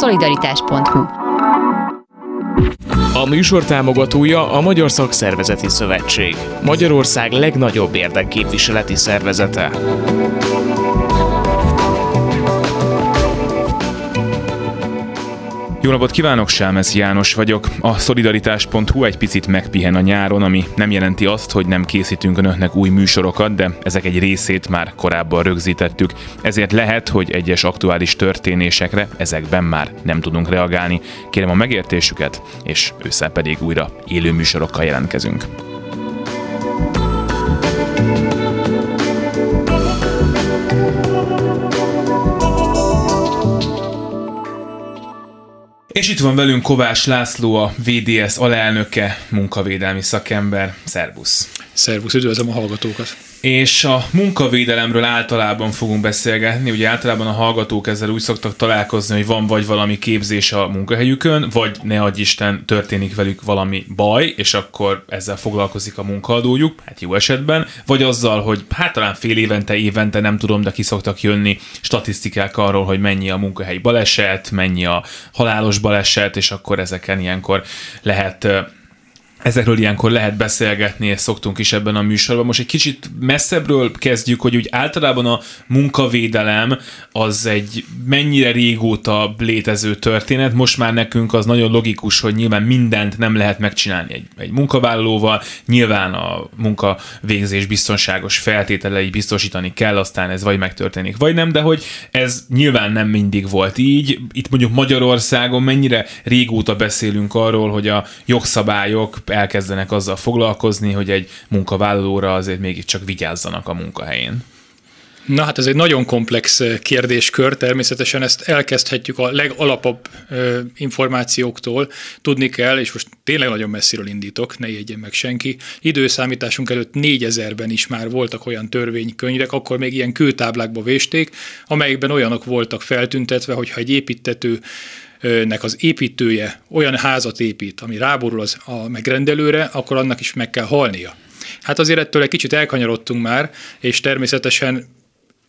Szolidaritás.hu A műsor támogatója a Magyar Szakszervezeti Szövetség, Magyarország legnagyobb érdekképviseleti szervezete. Jó napot kívánok, Sámesz János vagyok. A szolidaritás.hu egy picit megpihen a nyáron, ami nem jelenti azt, hogy nem készítünk önöknek új műsorokat, de ezek egy részét már korábban rögzítettük. Ezért lehet, hogy egyes aktuális történésekre ezekben már nem tudunk reagálni. Kérem a megértésüket, és ősszel pedig újra élő műsorokkal jelentkezünk. És itt van velünk Kovács László, a VDS alelnöke, munkavédelmi szakember. Szervusz! Szervusz, üdvözlöm a hallgatókat! És a munkavédelemről általában fogunk beszélgetni. Ugye általában a hallgatók ezzel úgy szoktak találkozni, hogy van vagy valami képzés a munkahelyükön, vagy ne adj Isten, történik velük valami baj, és akkor ezzel foglalkozik a munkaadójuk, hát jó esetben, vagy azzal, hogy hát talán fél évente, évente, nem tudom, de ki szoktak jönni statisztikák arról, hogy mennyi a munkahelyi baleset, mennyi a halálos baleset, és akkor ezeken ilyenkor lehet Ezekről ilyenkor lehet beszélgetni, és szoktunk is ebben a műsorban. Most egy kicsit messzebbről kezdjük, hogy úgy általában a munkavédelem az egy mennyire régóta létező történet. Most már nekünk az nagyon logikus, hogy nyilván mindent nem lehet megcsinálni egy, egy munkavállalóval. Nyilván a munkavégzés biztonságos feltételei biztosítani kell, aztán ez vagy megtörténik, vagy nem, de hogy ez nyilván nem mindig volt így. Itt mondjuk Magyarországon mennyire régóta beszélünk arról, hogy a jogszabályok elkezdenek azzal foglalkozni, hogy egy munkavállalóra azért mégiscsak vigyázzanak a munkahelyén. Na hát ez egy nagyon komplex kérdéskör, természetesen ezt elkezdhetjük a legalapabb ö, információktól. Tudni kell, és most tényleg nagyon messziről indítok, ne jegyen meg senki. Időszámításunk előtt 4000-ben is már voltak olyan törvénykönyvek, akkor még ilyen kőtáblákba vésték, amelyekben olyanok voltak feltüntetve, hogyha egy építető nek az építője olyan házat épít, ami ráborul az a megrendelőre, akkor annak is meg kell halnia. Hát azért ettől egy kicsit elkanyarodtunk már, és természetesen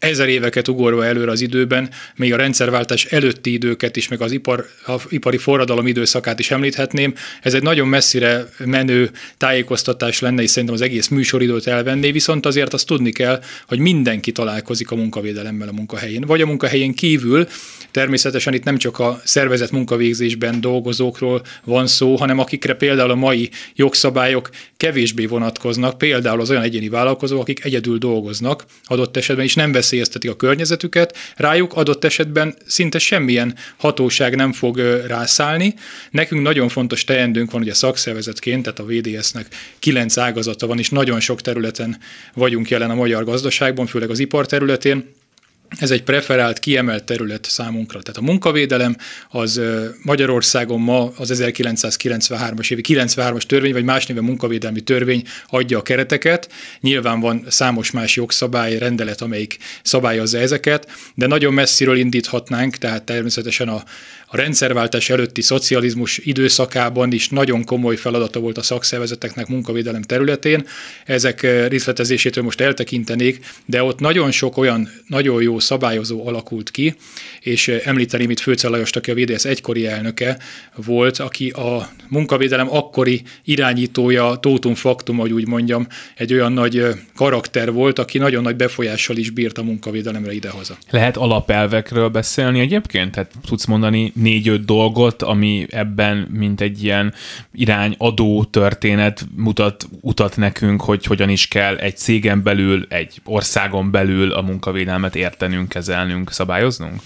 ezer éveket ugorva előre az időben, még a rendszerváltás előtti időket is, meg az ipar, a ipari forradalom időszakát is említhetném. Ez egy nagyon messzire menő tájékoztatás lenne, és szerintem az egész műsoridőt elvenné, viszont azért azt tudni kell, hogy mindenki találkozik a munkavédelemmel a munkahelyén. Vagy a munkahelyén kívül, természetesen itt nem csak a szervezet munkavégzésben dolgozókról van szó, hanem akikre például a mai jogszabályok kevésbé vonatkoznak, például az olyan egyéni vállalkozók, akik egyedül dolgoznak, adott esetben is nem vesz veszélyeztetik a környezetüket, rájuk adott esetben szinte semmilyen hatóság nem fog rászállni. Nekünk nagyon fontos teendőnk van ugye szakszervezetként, tehát a VDS-nek kilenc ágazata van, és nagyon sok területen vagyunk jelen a magyar gazdaságban, főleg az ipar területén, ez egy preferált, kiemelt terület számunkra. Tehát a munkavédelem az Magyarországon ma az 1993-as évi 93-as törvény, vagy más néven munkavédelmi törvény adja a kereteket. Nyilván van számos más jogszabály, rendelet, amelyik szabályozza ezeket, de nagyon messziről indíthatnánk, tehát természetesen a, a rendszerváltás előtti szocializmus időszakában is nagyon komoly feladata volt a szakszervezeteknek munkavédelem területén. Ezek részletezésétől most eltekintenék, de ott nagyon sok olyan nagyon jó szabályozó alakult ki, és említeném itt Főcel Lajost, aki a VDS egykori elnöke volt, aki a munkavédelem akkori irányítója, tótum faktum, hogy úgy mondjam, egy olyan nagy karakter volt, aki nagyon nagy befolyással is bírt a munkavédelemre idehaza. Lehet alapelvekről beszélni egyébként? Tehát tudsz mondani négy-öt dolgot, ami ebben mint egy ilyen irányadó történet mutat utat nekünk, hogy hogyan is kell egy cégen belül, egy országon belül a munkavédelmet értenünk, kezelnünk, szabályoznunk?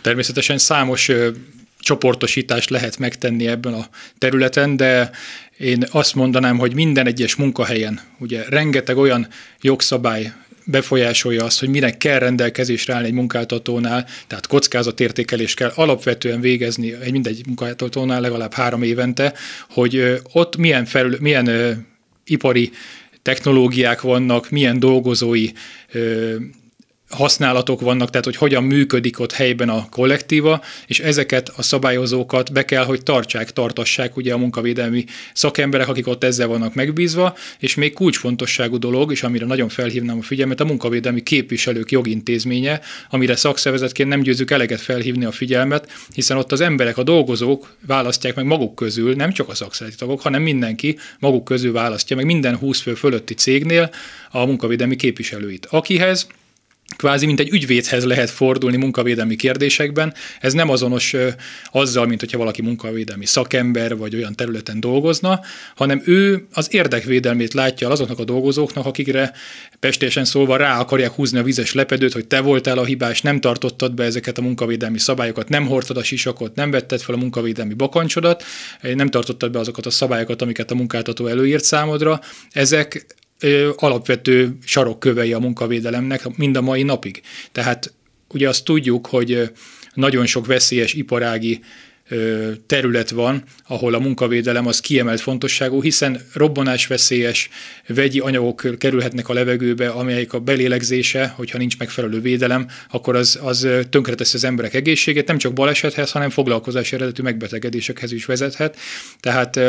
Természetesen számos csoportosítást lehet megtenni ebben a területen, de én azt mondanám, hogy minden egyes munkahelyen, ugye rengeteg olyan jogszabály befolyásolja azt, hogy minek kell rendelkezésre állni egy munkáltatónál, tehát kockázatértékelés kell alapvetően végezni egy mindegy munkáltatónál legalább három évente, hogy ott milyen, felül, milyen ipari technológiák vannak, milyen dolgozói használatok vannak, tehát hogy hogyan működik ott helyben a kollektíva, és ezeket a szabályozókat be kell, hogy tartsák, tartassák ugye a munkavédelmi szakemberek, akik ott ezzel vannak megbízva, és még kulcsfontosságú dolog, és amire nagyon felhívnám a figyelmet, a munkavédelmi képviselők jogintézménye, amire szakszervezetként nem győzük eleget felhívni a figyelmet, hiszen ott az emberek, a dolgozók választják meg maguk közül, nem csak a szakszervezeti tagok, hanem mindenki maguk közül választja meg minden 20 fő fölötti cégnél a munkavédelmi képviselőit, akihez kvázi mint egy ügyvédhez lehet fordulni munkavédelmi kérdésekben. Ez nem azonos azzal, mint hogyha valaki munkavédelmi szakember vagy olyan területen dolgozna, hanem ő az érdekvédelmét látja azoknak a dolgozóknak, akikre pestésen szólva rá akarják húzni a vizes lepedőt, hogy te voltál a hibás, nem tartottad be ezeket a munkavédelmi szabályokat, nem hordtad a sisakot, nem vetted fel a munkavédelmi bakancsodat, nem tartottad be azokat a szabályokat, amiket a munkáltató előírt számodra. Ezek alapvető sarokkövei a munkavédelemnek mind a mai napig. Tehát ugye azt tudjuk, hogy nagyon sok veszélyes iparági terület van, ahol a munkavédelem az kiemelt fontosságú, hiszen robbanásveszélyes vegyi anyagok kerülhetnek a levegőbe, amelyek a belélegzése, hogyha nincs megfelelő védelem, akkor az, az tönkreteszi az emberek egészségét, nem csak balesethez, hanem foglalkozási eredetű megbetegedésekhez is vezethet. Tehát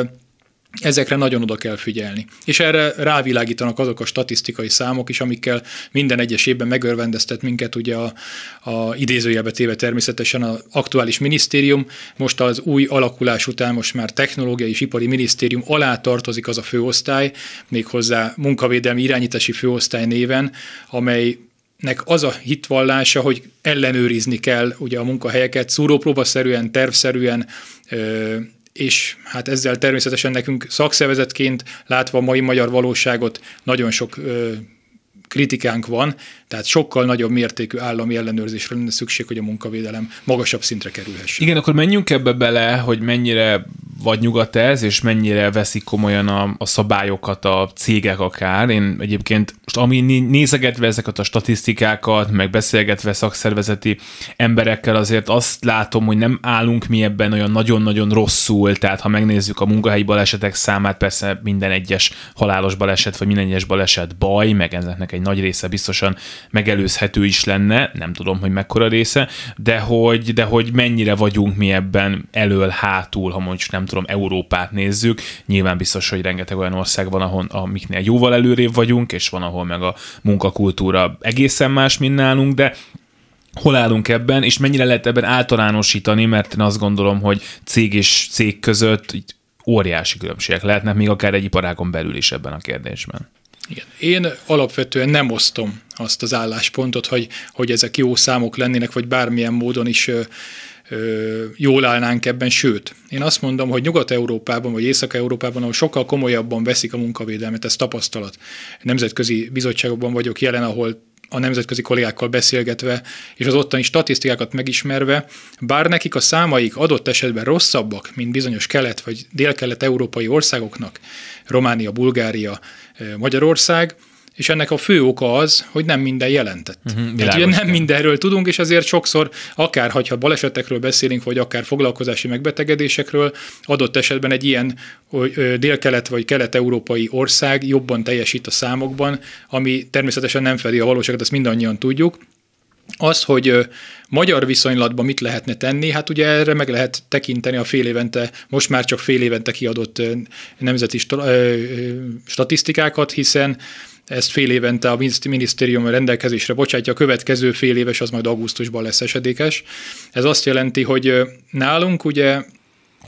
Ezekre nagyon oda kell figyelni. És erre rávilágítanak azok a statisztikai számok is, amikkel minden egyes évben megörvendeztet minket ugye a, a idézőjelbe téve természetesen az aktuális minisztérium. Most az új alakulás után most már technológiai és ipari minisztérium alá tartozik az a főosztály, méghozzá munkavédelmi irányítási főosztály néven, amely nek az a hitvallása, hogy ellenőrizni kell ugye a munkahelyeket, szúrópróbaszerűen, tervszerűen, és hát ezzel természetesen nekünk szakszervezetként látva a mai magyar valóságot nagyon sok ö, kritikánk van, tehát sokkal nagyobb mértékű állami ellenőrzésre lenne szükség, hogy a munkavédelem magasabb szintre kerülhessen. Igen, akkor menjünk ebbe bele, hogy mennyire vagy nyugat ez, és mennyire veszik komolyan a, a szabályokat a cégek akár. Én egyébként most ami nézegetve ezeket a statisztikákat, meg beszélgetve szakszervezeti emberekkel, azért azt látom, hogy nem állunk mi ebben olyan nagyon-nagyon rosszul, tehát ha megnézzük a munkahelyi balesetek számát, persze minden egyes halálos baleset, vagy minden egyes baleset baj, meg ezeknek egy nagy része biztosan megelőzhető is lenne, nem tudom, hogy mekkora része, de hogy, de hogy mennyire vagyunk mi ebben elől-hátul, ha mondjuk nem tudom, Európát nézzük, nyilván biztos, hogy rengeteg olyan ország van, ahol, amiknél jóval előrébb vagyunk, és van, ahol meg a munkakultúra egészen más, mint nálunk, de hol állunk ebben, és mennyire lehet ebben általánosítani, mert én azt gondolom, hogy cég és cég között óriási különbségek lehetnek, még akár egy iparágon belül is ebben a kérdésben. Igen. Én alapvetően nem osztom azt az álláspontot, hogy, hogy ezek jó számok lennének, vagy bármilyen módon is jól állnánk ebben, sőt, én azt mondom, hogy Nyugat-Európában vagy Észak-Európában, ahol sokkal komolyabban veszik a munkavédelmet, ez tapasztalat. Nemzetközi bizottságokban vagyok jelen, ahol a nemzetközi kollégákkal beszélgetve, és az ottani statisztikákat megismerve, bár nekik a számaik adott esetben rosszabbak, mint bizonyos kelet- vagy dél-kelet-európai országoknak, Románia, Bulgária, Magyarország, és ennek a fő oka az, hogy nem minden jelentett. Uh-huh, Tehát ugye nem mindenről tudunk, és azért sokszor, akár ha balesetekről beszélünk, vagy akár foglalkozási megbetegedésekről, adott esetben egy ilyen dél-kelet vagy kelet-európai ország jobban teljesít a számokban, ami természetesen nem fedi a valóságot, ezt mindannyian tudjuk, az, hogy magyar viszonylatban mit lehetne tenni, hát ugye erre meg lehet tekinteni a fél évente, most már csak fél évente kiadott nemzeti statisztikákat, hiszen ezt fél évente a minisztérium rendelkezésre bocsátja, a következő fél éves az majd augusztusban lesz esedékes. Ez azt jelenti, hogy nálunk ugye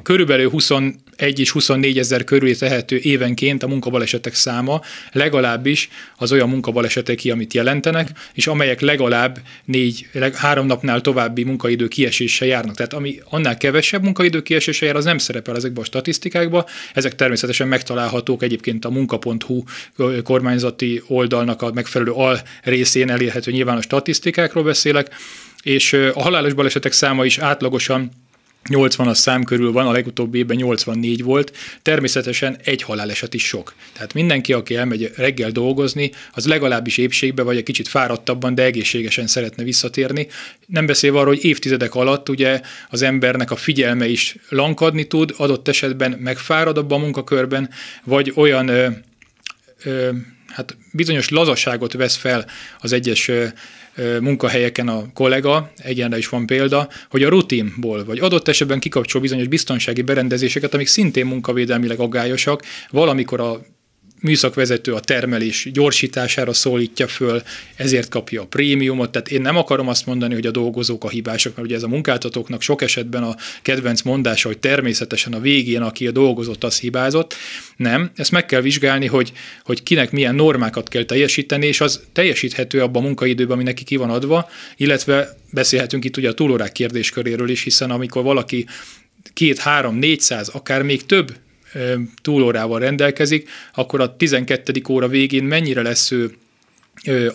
körülbelül 21 és 24 ezer körül tehető évenként a munkabalesetek száma, legalábbis az olyan munkabalesetek ki, amit jelentenek, és amelyek legalább négy, három napnál további munkaidő kieséssel járnak. Tehát ami annál kevesebb munkaidő kieséssel jár, az nem szerepel ezekben a statisztikákban. Ezek természetesen megtalálhatók egyébként a munka.hu kormányzati oldalnak a megfelelő al részén elérhető nyilvános statisztikákról beszélek, és a halálos balesetek száma is átlagosan 80-as szám körül van, a legutóbbi évben 84 volt, természetesen egy haláleset is sok. Tehát mindenki, aki elmegy reggel dolgozni, az legalábbis épségbe vagy egy kicsit fáradtabban, de egészségesen szeretne visszatérni. Nem beszélve arról, hogy évtizedek alatt ugye az embernek a figyelme is lankadni tud, adott esetben megfárad abban a munkakörben, vagy olyan ö, ö, hát bizonyos lazaságot vesz fel az egyes munkahelyeken a kollega, egyenre is van példa, hogy a rutinból, vagy. Adott esetben kikapcsol bizonyos biztonsági berendezéseket, amik szintén munkavédelmileg aggályosak, valamikor a műszakvezető a termelés gyorsítására szólítja föl, ezért kapja a prémiumot. Tehát én nem akarom azt mondani, hogy a dolgozók a hibások, mert ugye ez a munkáltatóknak sok esetben a kedvenc mondása, hogy természetesen a végén, aki a dolgozott, az hibázott. Nem, ezt meg kell vizsgálni, hogy, hogy kinek milyen normákat kell teljesíteni, és az teljesíthető abban a munkaidőben, ami neki ki van adva, illetve beszélhetünk itt ugye a túlórák kérdésköréről is, hiszen amikor valaki két, három, négyszáz, akár még több túlórával rendelkezik, akkor a 12. óra végén mennyire lesz ő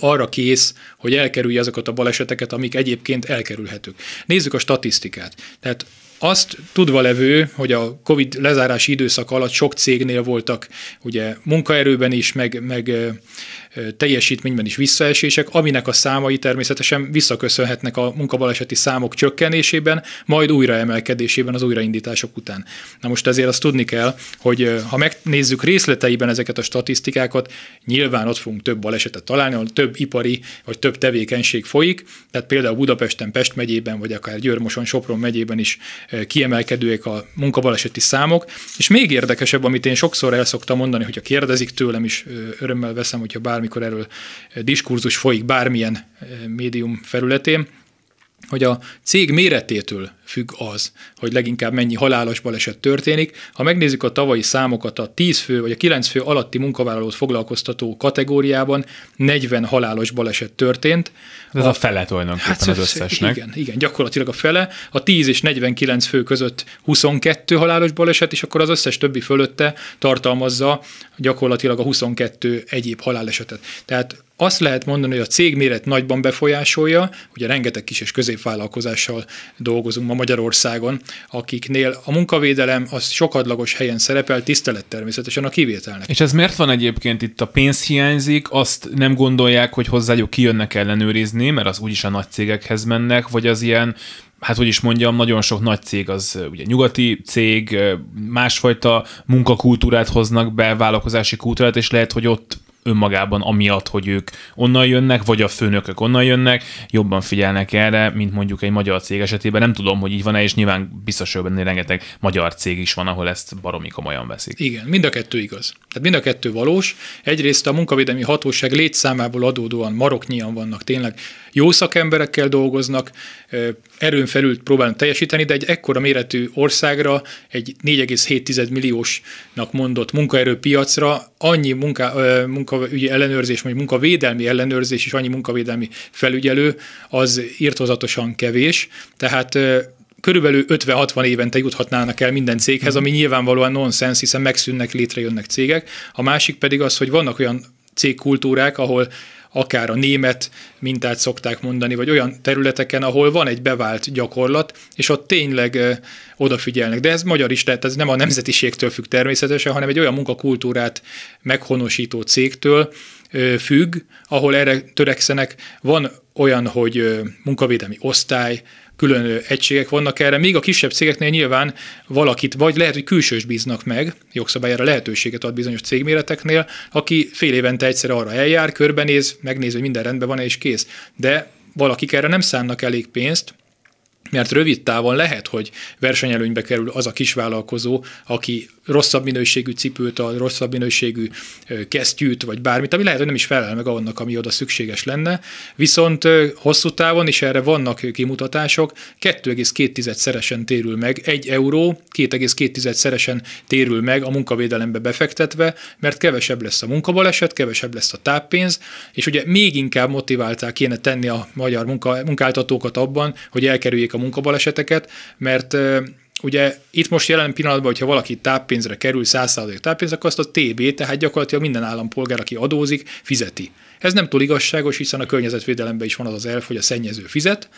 arra kész, hogy elkerülje azokat a baleseteket, amik egyébként elkerülhetők. Nézzük a statisztikát. Tehát azt tudva levő, hogy a COVID lezárási időszak alatt sok cégnél voltak ugye munkaerőben is, meg, meg teljesítményben is visszaesések, aminek a számai természetesen visszaköszönhetnek a munkabaleseti számok csökkenésében, majd újraemelkedésében az újraindítások után. Na most ezért azt tudni kell, hogy ha megnézzük részleteiben ezeket a statisztikákat, nyilván ott fogunk több balesetet találni, ahol több ipari vagy több tevékenység folyik, tehát például Budapesten, Pest megyében, vagy akár Győrmoson, Sopron megyében is kiemelkedőek a munkabaleseti számok, és még érdekesebb, amit én sokszor el szoktam mondani, hogyha kérdezik tőlem is, örömmel veszem, hogyha bármi amikor erről diskurzus folyik bármilyen eh, médium felületén, hogy a cég méretétől függ az, hogy leginkább mennyi halálos baleset történik. Ha megnézzük a tavalyi számokat, a 10 fő vagy a 9 fő alatti munkavállalót foglalkoztató kategóriában 40 halálos baleset történt. Ez a, a fele tulajdonképpen hát, az összesnek. Igen, igen, gyakorlatilag a fele. A 10 és 49 fő között 22 halálos baleset, és akkor az összes többi fölötte tartalmazza gyakorlatilag a 22 egyéb halálesetet. Tehát azt lehet mondani, hogy a cég méret nagyban befolyásolja, ugye rengeteg kis és középvállalkozással dolgozunk ma Magyarországon, akiknél a munkavédelem az sokadlagos helyen szerepel, tisztelet természetesen a kivételnek. És ez miért van egyébként itt a pénz hiányzik, azt nem gondolják, hogy hozzájuk kijönnek ellenőrizni, mert az úgyis a nagy cégekhez mennek, vagy az ilyen hát hogy is mondjam, nagyon sok nagy cég az ugye nyugati cég, másfajta munkakultúrát hoznak be, vállalkozási kultúrát, és lehet, hogy ott önmagában amiatt, hogy ők onnan jönnek, vagy a főnökök onnan jönnek, jobban figyelnek erre, mint mondjuk egy magyar cég esetében. Nem tudom, hogy így van-e, és nyilván biztos, hogy benne rengeteg magyar cég is van, ahol ezt baromi komolyan veszik. Igen, mind a kettő igaz. Tehát mind a kettő valós. Egyrészt a munkavédelmi hatóság létszámából adódóan maroknyian vannak tényleg jó szakemberekkel dolgoznak, erőn felül próbálnak teljesíteni, de egy ekkora méretű országra, egy 4,7 milliósnak mondott munkaerőpiacra annyi munka, munkaügyi ellenőrzés, vagy munkavédelmi ellenőrzés és annyi munkavédelmi felügyelő, az írtozatosan kevés. Tehát körülbelül 50-60 évente juthatnának el minden céghez, ami nyilvánvalóan nonsens, hiszen megszűnnek, létrejönnek cégek. A másik pedig az, hogy vannak olyan cégkultúrák, ahol akár a német mintát szokták mondani, vagy olyan területeken, ahol van egy bevált gyakorlat, és ott tényleg odafigyelnek. De ez magyar is, tehát ez nem a nemzetiségtől függ természetesen, hanem egy olyan munkakultúrát meghonosító cégtől függ, ahol erre törekszenek. Van olyan, hogy munkavédelmi osztály, külön egységek vannak erre, míg a kisebb cégeknél nyilván valakit, vagy lehet, hogy külsős bíznak meg, jogszabályára lehetőséget ad bizonyos cégméreteknél, aki fél évente egyszer arra eljár, körbenéz, megnéz, hogy minden rendben van-e, és kész. De valakik erre nem szánnak elég pénzt, mert rövid távon lehet, hogy versenyelőnybe kerül az a kisvállalkozó, aki rosszabb minőségű cipőt, a rosszabb minőségű kesztyűt, vagy bármit, ami lehet, hogy nem is felel meg annak, ami oda szükséges lenne. Viszont hosszú távon, és erre vannak kimutatások, 2,2 szeresen térül meg, 1 euró 2,2 szeresen térül meg a munkavédelembe befektetve, mert kevesebb lesz a munkabaleset, kevesebb lesz a táppénz, és ugye még inkább motiválták kéne tenni a magyar munka, munkáltatókat abban, hogy elkerüljék a munkabaleseteket, mert ugye itt most jelen pillanatban, hogyha valaki táppénzre kerül 100% táppénz, akkor azt a TB, tehát gyakorlatilag minden állampolgár, aki adózik, fizeti. Ez nem túl igazságos, hiszen a környezetvédelemben is van az az elf, hogy a szennyező fizet,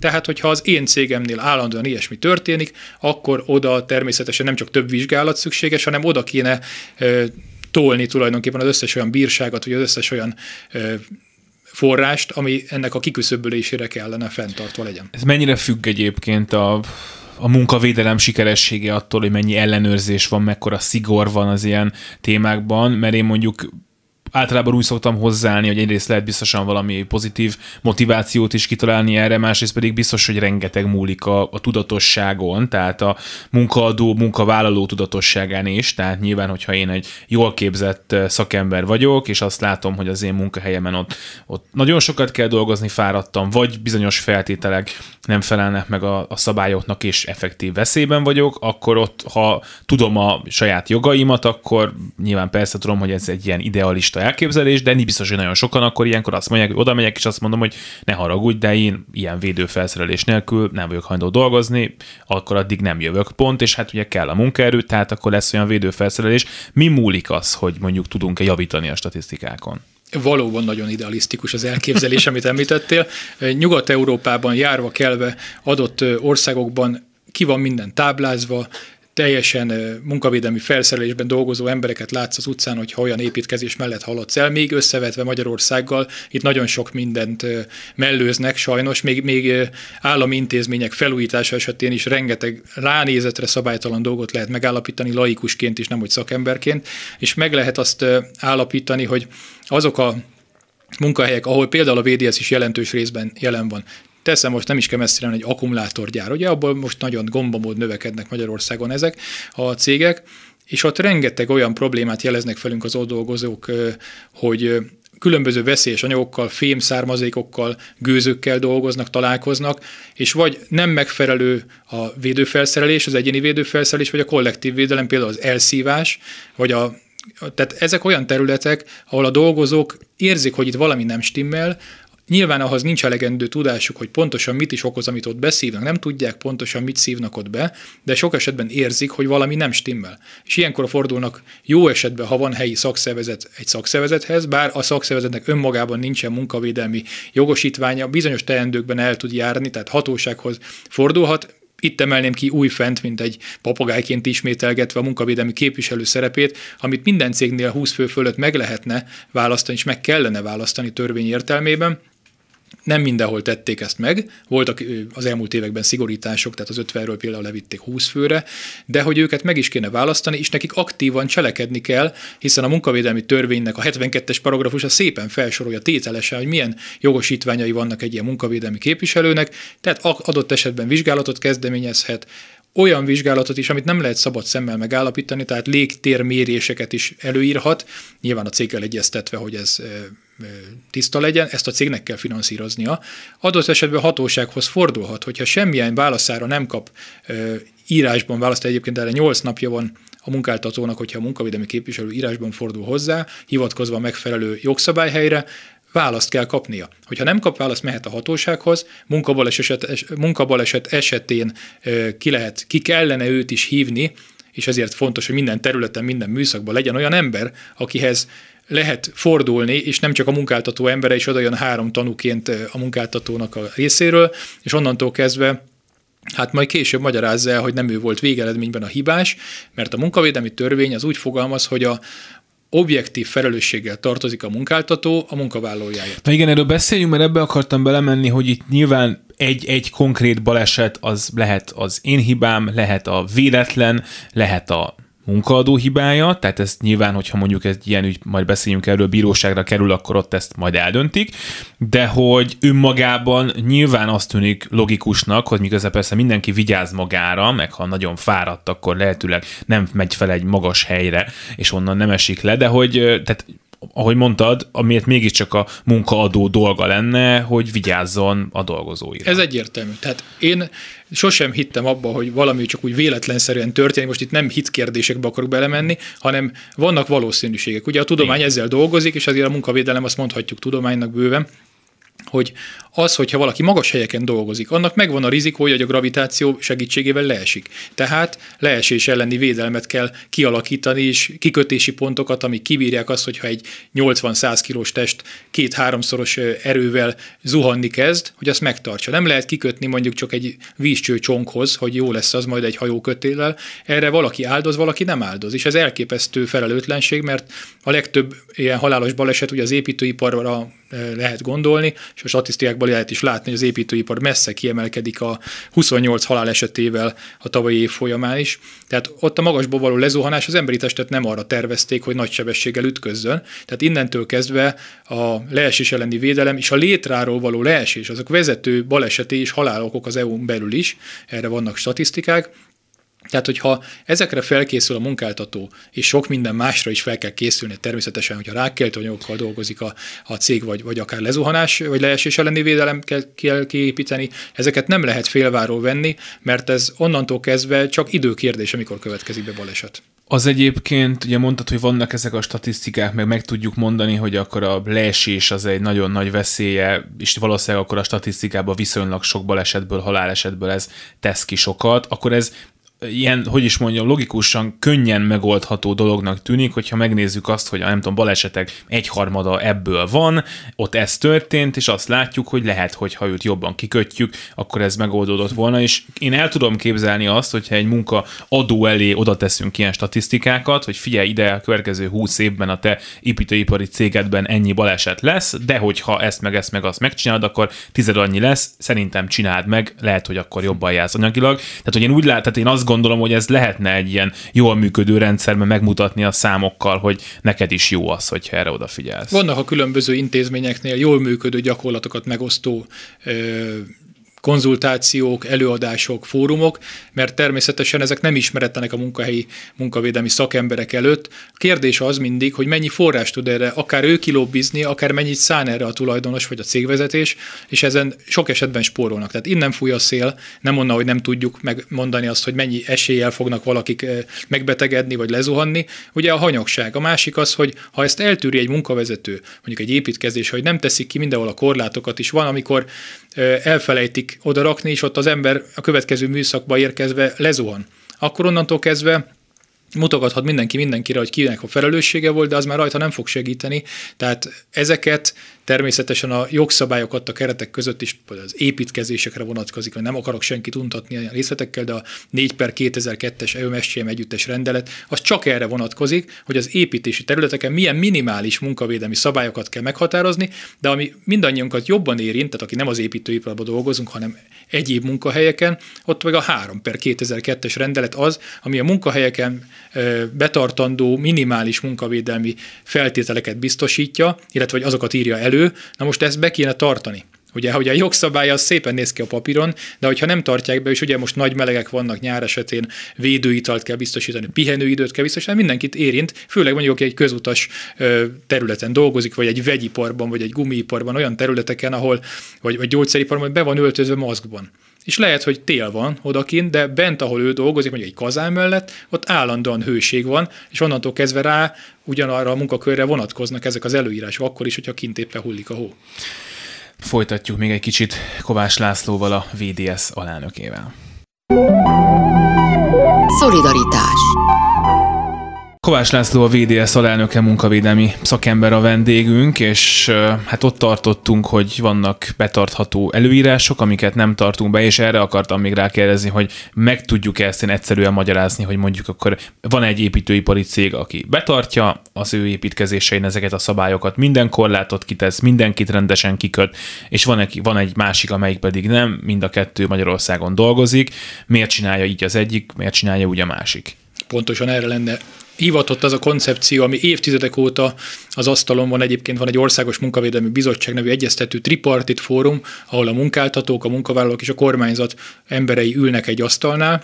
tehát, hogyha az én cégemnél állandóan ilyesmi történik, akkor oda természetesen nem csak több vizsgálat szükséges, hanem oda kéne e, tolni tulajdonképpen az összes olyan bírságot, vagy az összes olyan e, forrást, ami ennek a kiküszöbölésére kellene fenntartva legyen. Ez mennyire függ egyébként a a munkavédelem sikeressége attól, hogy mennyi ellenőrzés van, mekkora szigor van az ilyen témákban, mert én mondjuk általában úgy szoktam hozzáállni, hogy egyrészt lehet biztosan valami pozitív motivációt is kitalálni erre, másrészt pedig biztos, hogy rengeteg múlik a, a tudatosságon, tehát a munkaadó, munkavállaló tudatosságán is, tehát nyilván, hogyha én egy jól képzett szakember vagyok, és azt látom, hogy az én munkahelyemen ott, ott nagyon sokat kell dolgozni, fáradtam, vagy bizonyos feltételek nem felelnek meg a, a szabályoknak, és effektív veszélyben vagyok, akkor ott, ha tudom a saját jogaimat, akkor nyilván persze tudom, hogy ez egy ilyen idealista elképzelés, de biztos, hogy nagyon sokan akkor ilyenkor azt mondják, hogy oda megyek, és azt mondom, hogy ne haragudj, de én ilyen védőfelszerelés nélkül nem vagyok hajlandó dolgozni, akkor addig nem jövök pont, és hát ugye kell a munkaerő, tehát akkor lesz olyan védőfelszerelés. Mi múlik az, hogy mondjuk tudunk-e javítani a statisztikákon? valóban nagyon idealisztikus az elképzelés, amit említettél. Nyugat-Európában járva kelve adott országokban ki van minden táblázva, teljesen munkavédelmi felszerelésben dolgozó embereket látsz az utcán, hogyha olyan építkezés mellett haladsz el, még összevetve Magyarországgal, itt nagyon sok mindent mellőznek sajnos, még, még állami intézmények felújítása esetén is rengeteg ránézetre szabálytalan dolgot lehet megállapítani laikusként is, nem hogy szakemberként, és meg lehet azt állapítani, hogy azok a munkahelyek, ahol például a VDS is jelentős részben jelen van, Teszem most nem is kell messzire egy akkumulátorgyár, ugye? Abból most nagyon gombamód növekednek Magyarországon ezek a cégek, és ott rengeteg olyan problémát jeleznek felünk az ott dolgozók, hogy különböző veszélyes anyagokkal, fém származékokkal, gőzökkel dolgoznak, találkoznak, és vagy nem megfelelő a védőfelszerelés, az egyéni védőfelszerelés, vagy a kollektív védelem, például az elszívás, vagy a tehát ezek olyan területek, ahol a dolgozók érzik, hogy itt valami nem stimmel, Nyilván ahhoz nincs elegendő tudásuk, hogy pontosan mit is okoz, amit ott beszívnak, nem tudják pontosan mit szívnak ott be, de sok esetben érzik, hogy valami nem stimmel. És ilyenkor fordulnak jó esetben, ha van helyi szakszervezet egy szakszervezethez, bár a szakszervezetnek önmagában nincsen munkavédelmi jogosítványa, bizonyos teendőkben el tud járni, tehát hatósághoz fordulhat, itt emelném ki új fent, mint egy papagájként ismételgetve a munkavédelmi képviselő szerepét, amit minden cégnél 20 fő fölött meg lehetne választani, és meg kellene választani törvény értelmében, nem mindenhol tették ezt meg, voltak az elmúlt években szigorítások, tehát az 50-ről például levitték 20 főre, de hogy őket meg is kéne választani, és nekik aktívan cselekedni kell, hiszen a munkavédelmi törvénynek a 72-es paragrafusa szépen felsorolja tételesen, hogy milyen jogosítványai vannak egy ilyen munkavédelmi képviselőnek, tehát adott esetben vizsgálatot kezdeményezhet, olyan vizsgálatot is, amit nem lehet szabad szemmel megállapítani, tehát légtérméréseket is előírhat, nyilván a céggel egyeztetve, hogy ez tiszta legyen, ezt a cégnek kell finanszíroznia. Adott esetben hatósághoz fordulhat, hogyha semmilyen válaszára nem kap írásban választ, egyébként erre 8 napja van a munkáltatónak, hogyha a munkavédelmi képviselő írásban fordul hozzá, hivatkozva a megfelelő jogszabályhelyre, választ kell kapnia. Hogyha nem kap választ, mehet a hatósághoz, munkabaleset, munkabaleset esetén ki, lehet, ki kellene őt is hívni, és ezért fontos, hogy minden területen, minden műszakban legyen olyan ember, akihez lehet fordulni, és nem csak a munkáltató embere is odajön három tanúként a munkáltatónak a részéről, és onnantól kezdve Hát majd később magyarázza el, hogy nem ő volt végeredményben a hibás, mert a munkavédelmi törvény az úgy fogalmaz, hogy a, objektív felelősséggel tartozik a munkáltató a munkavállalójáért. Na igen, erről beszéljünk, mert ebbe akartam belemenni, hogy itt nyilván egy, egy konkrét baleset az lehet az én hibám, lehet a véletlen, lehet a munkaadó hibája, tehát ezt nyilván, hogyha mondjuk egy ilyen ügy, majd beszéljünk erről, bíróságra kerül, akkor ott ezt majd eldöntik, de hogy önmagában nyilván azt tűnik logikusnak, hogy miközben persze mindenki vigyáz magára, meg ha nagyon fáradt, akkor lehetőleg nem megy fel egy magas helyre, és onnan nem esik le, de hogy tehát ahogy mondtad, amiért mégiscsak a munkaadó dolga lenne, hogy vigyázzon a dolgozóira. Ez egyértelmű. Tehát én sosem hittem abba, hogy valami csak úgy véletlenszerűen történik, most itt nem hit kérdésekbe akarok belemenni, hanem vannak valószínűségek. Ugye a tudomány Igen. ezzel dolgozik, és azért a munkavédelem azt mondhatjuk tudománynak bőven, hogy az, hogyha valaki magas helyeken dolgozik, annak megvan a rizikója, hogy a gravitáció segítségével leesik. Tehát leesés elleni védelmet kell kialakítani, és kikötési pontokat, amik kibírják azt, hogyha egy 80-100 kilós test két-háromszoros erővel zuhanni kezd, hogy azt megtartsa. Nem lehet kikötni mondjuk csak egy vízcső csonkhoz, hogy jó lesz az majd egy hajókötéllel. Erre valaki áldoz, valaki nem áldoz. És ez elképesztő felelőtlenség, mert a legtöbb ilyen halálos baleset ugye az építőiparra lehet gondolni, és a statisztikákból lehet is látni, hogy az építőipar messze kiemelkedik a 28 halál esetével a tavalyi év folyamán is. Tehát ott a magasból való lezuhanás az emberi testet nem arra tervezték, hogy nagy sebességgel ütközzön. Tehát innentől kezdve a leesés elleni védelem és a létráról való leesés, azok vezető baleseti és halálokok az EU-n belül is, erre vannak statisztikák, tehát, hogyha ezekre felkészül a munkáltató, és sok minden másra is fel kell készülni, természetesen, hogyha rákkeltő anyagokkal dolgozik a, a cég, vagy, vagy akár lezuhanás, vagy leesés elleni védelem kell, kell kiépíteni, ezeket nem lehet félváról venni, mert ez onnantól kezdve csak időkérdés, amikor következik be baleset. Az egyébként, ugye mondtad, hogy vannak ezek a statisztikák, meg meg tudjuk mondani, hogy akkor a leesés az egy nagyon nagy veszélye, és valószínűleg akkor a statisztikában viszonylag sok balesetből, halálesetből ez tesz ki sokat, akkor ez ilyen, hogy is mondjam, logikusan könnyen megoldható dolognak tűnik, hogyha megnézzük azt, hogy a nem tudom, balesetek egyharmada ebből van, ott ez történt, és azt látjuk, hogy lehet, hogy ha őt jobban kikötjük, akkor ez megoldódott volna, és én el tudom képzelni azt, hogyha egy munka adó elé oda teszünk ilyen statisztikákat, hogy figyelj ide, a következő 20 évben a te építőipari cégedben ennyi baleset lesz, de hogyha ezt meg ezt meg azt megcsinálod, akkor tized annyi lesz, szerintem csináld meg, lehet, hogy akkor jobban jársz anyagilag. Tehát, hogy én úgy lát, tehát én azt gondolom, hogy ez lehetne egy ilyen jól működő rendszerben megmutatni a számokkal, hogy neked is jó az, hogyha erre odafigyelsz. Vannak a különböző intézményeknél jól működő gyakorlatokat megosztó ö, konzultációk, előadások, fórumok, mert természetesen ezek nem ismeretlenek a munkahelyi munkavédelmi szakemberek előtt. A kérdés az mindig, hogy mennyi forrás tud erre, akár ő kilobbizni, akár mennyit szán erre a tulajdonos vagy a cégvezetés, és ezen sok esetben spórolnak. Tehát innen fúj a szél, nem mondna, hogy nem tudjuk megmondani azt, hogy mennyi eséllyel fognak valakik megbetegedni vagy lezuhanni. Ugye a hanyagság. A másik az, hogy ha ezt eltűri egy munkavezető, mondjuk egy építkezés, hogy nem teszik ki mindenhol a korlátokat is, van, amikor elfelejtik odarakni, és ott az ember a következő műszakba érkezve lezuhan. Akkor onnantól kezdve mutogathat mindenki mindenkire, hogy kinek a felelőssége volt, de az már rajta nem fog segíteni. Tehát ezeket természetesen a jogszabályok adta keretek között is az építkezésekre vonatkozik, hogy nem akarok senkit untatni a részletekkel, de a 4 per 2002-es EUMSCM együttes rendelet, az csak erre vonatkozik, hogy az építési területeken milyen minimális munkavédelmi szabályokat kell meghatározni, de ami mindannyiunkat jobban érint, tehát aki nem az építőiparban dolgozunk, hanem egyéb munkahelyeken, ott meg a 3 per 2002-es rendelet az, ami a munkahelyeken betartandó minimális munkavédelmi feltételeket biztosítja, illetve hogy azokat írja elő. Na most ezt be kéne tartani. Ugye, hogy a jogszabály az szépen néz ki a papíron, de hogyha nem tartják be, és ugye most nagy melegek vannak nyár esetén, védőitalt kell biztosítani, pihenőidőt kell biztosítani, mindenkit érint, főleg mondjuk, aki egy közutas területen dolgozik, vagy egy vegyiparban, vagy egy gumiiparban, olyan területeken, ahol, vagy, vagy gyógyszeriparban, hogy be van öltözve maszkban. És lehet, hogy tél van odakint, de bent, ahol ő dolgozik, mondjuk egy kazán mellett, ott állandóan hőség van, és onnantól kezdve rá ugyanarra a munkakörre vonatkoznak ezek az előírások, akkor is, hogyha kint éppen hullik a hó. Folytatjuk még egy kicsit Kovács Lászlóval, a VDS alelnökével. Szolidaritás Kovács László a VDS alelnöke munkavédelmi szakember a vendégünk, és hát ott tartottunk, hogy vannak betartható előírások, amiket nem tartunk be, és erre akartam még rákérdezni, hogy meg tudjuk ezt én egyszerűen magyarázni, hogy mondjuk akkor van egy építőipari cég, aki betartja az ő építkezésein ezeket a szabályokat, minden korlátot kitesz, mindenkit rendesen kiköt, és van egy, van egy másik, amelyik pedig nem, mind a kettő Magyarországon dolgozik. Miért csinálja így az egyik, miért csinálja úgy a másik? Pontosan erre lenne hivatott az a koncepció, ami évtizedek óta az asztalon van, egyébként van egy országos munkavédelmi bizottság nevű egyeztető tripartit fórum, ahol a munkáltatók, a munkavállalók és a kormányzat emberei ülnek egy asztalnál,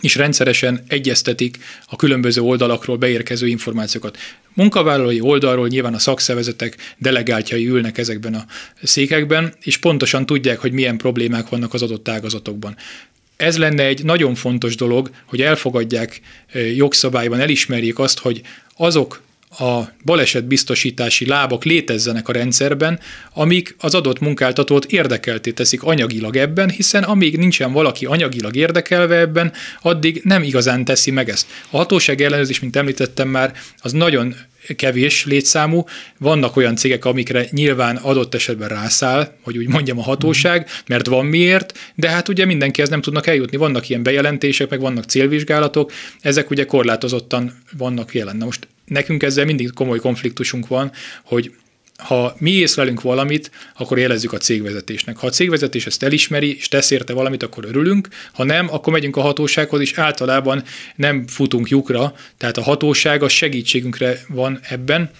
és rendszeresen egyeztetik a különböző oldalakról beérkező információkat. Munkavállalói oldalról nyilván a szakszervezetek delegáltjai ülnek ezekben a székekben, és pontosan tudják, hogy milyen problémák vannak az adott ágazatokban ez lenne egy nagyon fontos dolog, hogy elfogadják jogszabályban, elismerjék azt, hogy azok a balesetbiztosítási lábak létezzenek a rendszerben, amik az adott munkáltatót érdekelté teszik anyagilag ebben, hiszen amíg nincsen valaki anyagilag érdekelve ebben, addig nem igazán teszi meg ezt. A hatóság ellenőrzés, mint említettem már, az nagyon kevés létszámú. Vannak olyan cégek, amikre nyilván adott esetben rászáll, hogy úgy mondjam a hatóság, mert van miért, de hát ugye mindenkihez nem tudnak eljutni. Vannak ilyen bejelentések, meg vannak célvizsgálatok, ezek ugye korlátozottan vannak jelen. Na most nekünk ezzel mindig komoly konfliktusunk van, hogy ha mi észlelünk valamit, akkor jelezzük a cégvezetésnek. Ha a cégvezetés ezt elismeri, és tesz érte valamit, akkor örülünk, ha nem, akkor megyünk a hatósághoz, és általában nem futunk lyukra, tehát a hatóság a segítségünkre van ebben,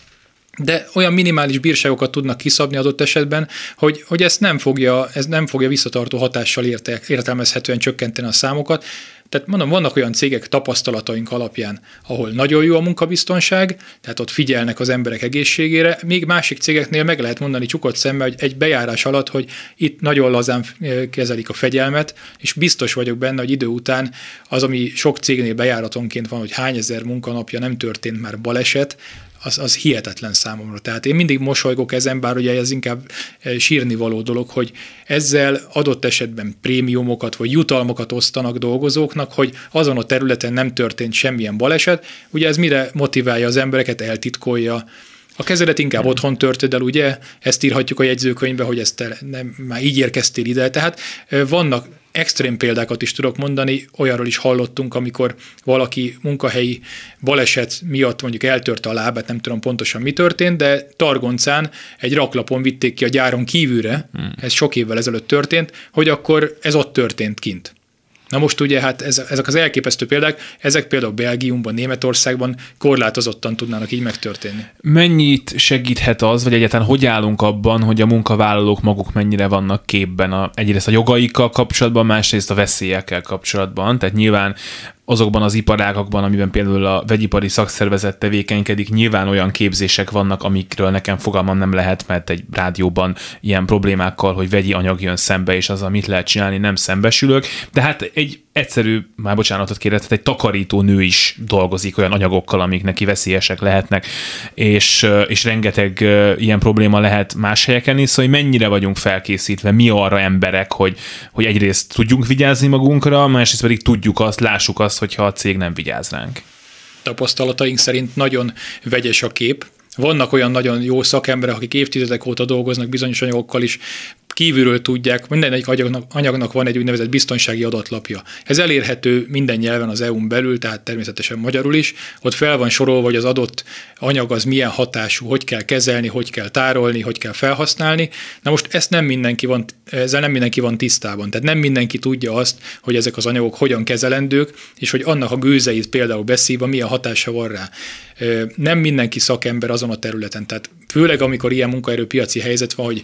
de olyan minimális bírságokat tudnak kiszabni adott esetben, hogy, hogy ezt nem fogja, ez nem fogja visszatartó hatással érte, értelmezhetően csökkenteni a számokat. Tehát mondom, vannak olyan cégek tapasztalataink alapján, ahol nagyon jó a munkabiztonság, tehát ott figyelnek az emberek egészségére, még másik cégeknél meg lehet mondani csukott szemmel, hogy egy bejárás alatt, hogy itt nagyon lazán kezelik a fegyelmet, és biztos vagyok benne, hogy idő után az, ami sok cégnél bejáratonként van, hogy hány ezer munkanapja nem történt már baleset, az, az hihetetlen számomra. Tehát én mindig mosolygok ezen, bár ugye ez inkább e, sírni való dolog, hogy ezzel adott esetben prémiumokat vagy jutalmakat osztanak dolgozóknak, hogy azon a területen nem történt semmilyen baleset. Ugye ez mire motiválja az embereket, eltitkolja, a kezelet inkább otthon törted el, ugye? Ezt írhatjuk a jegyzőkönyvbe, hogy ezt te nem, már így érkeztél ide. Tehát e, vannak extrém példákat is tudok mondani, olyanról is hallottunk, amikor valaki munkahelyi baleset miatt mondjuk eltörte a lábát, nem tudom pontosan mi történt, de Targoncán egy raklapon vitték ki a gyáron kívülre, hmm. ez sok évvel ezelőtt történt, hogy akkor ez ott történt kint. Na most ugye hát ez, ezek az elképesztő példák, ezek például Belgiumban, Németországban korlátozottan tudnának így megtörténni. Mennyit segíthet az, vagy egyáltalán hogy állunk abban, hogy a munkavállalók maguk mennyire vannak képben a, egyrészt a jogaikkal kapcsolatban, másrészt a veszélyekkel kapcsolatban. Tehát nyilván azokban az iparágakban, amiben például a vegyipari szakszervezet tevékenykedik, nyilván olyan képzések vannak, amikről nekem fogalmam nem lehet, mert egy rádióban ilyen problémákkal, hogy vegyi anyag jön szembe, és az, amit lehet csinálni, nem szembesülök. De hát egy egyszerű, már bocsánatot kérek, tehát egy takarító nő is dolgozik olyan anyagokkal, amik neki veszélyesek lehetnek, és, és rengeteg ilyen probléma lehet más helyeken is, szóval mennyire vagyunk felkészítve, mi arra emberek, hogy, hogy egyrészt tudjunk vigyázni magunkra, másrészt pedig tudjuk azt, lássuk azt, hogyha a cég nem vigyáz ránk. Tapasztalataink szerint nagyon vegyes a kép, vannak olyan nagyon jó szakemberek, akik évtizedek óta dolgoznak bizonyos anyagokkal is, kívülről tudják, minden egyik anyagnak, anyagnak van egy úgynevezett biztonsági adatlapja. Ez elérhető minden nyelven az EU-n belül, tehát természetesen magyarul is. Ott fel van sorolva, hogy az adott anyag az milyen hatású, hogy kell kezelni, hogy kell tárolni, hogy kell felhasználni. Na most ezt nem mindenki van, ezzel nem mindenki van tisztában. Tehát nem mindenki tudja azt, hogy ezek az anyagok hogyan kezelendők, és hogy annak a gőzeit például beszívva milyen hatása van rá. Nem mindenki szakember azon a területen. Tehát főleg amikor ilyen munkaerőpiaci helyzet van, hogy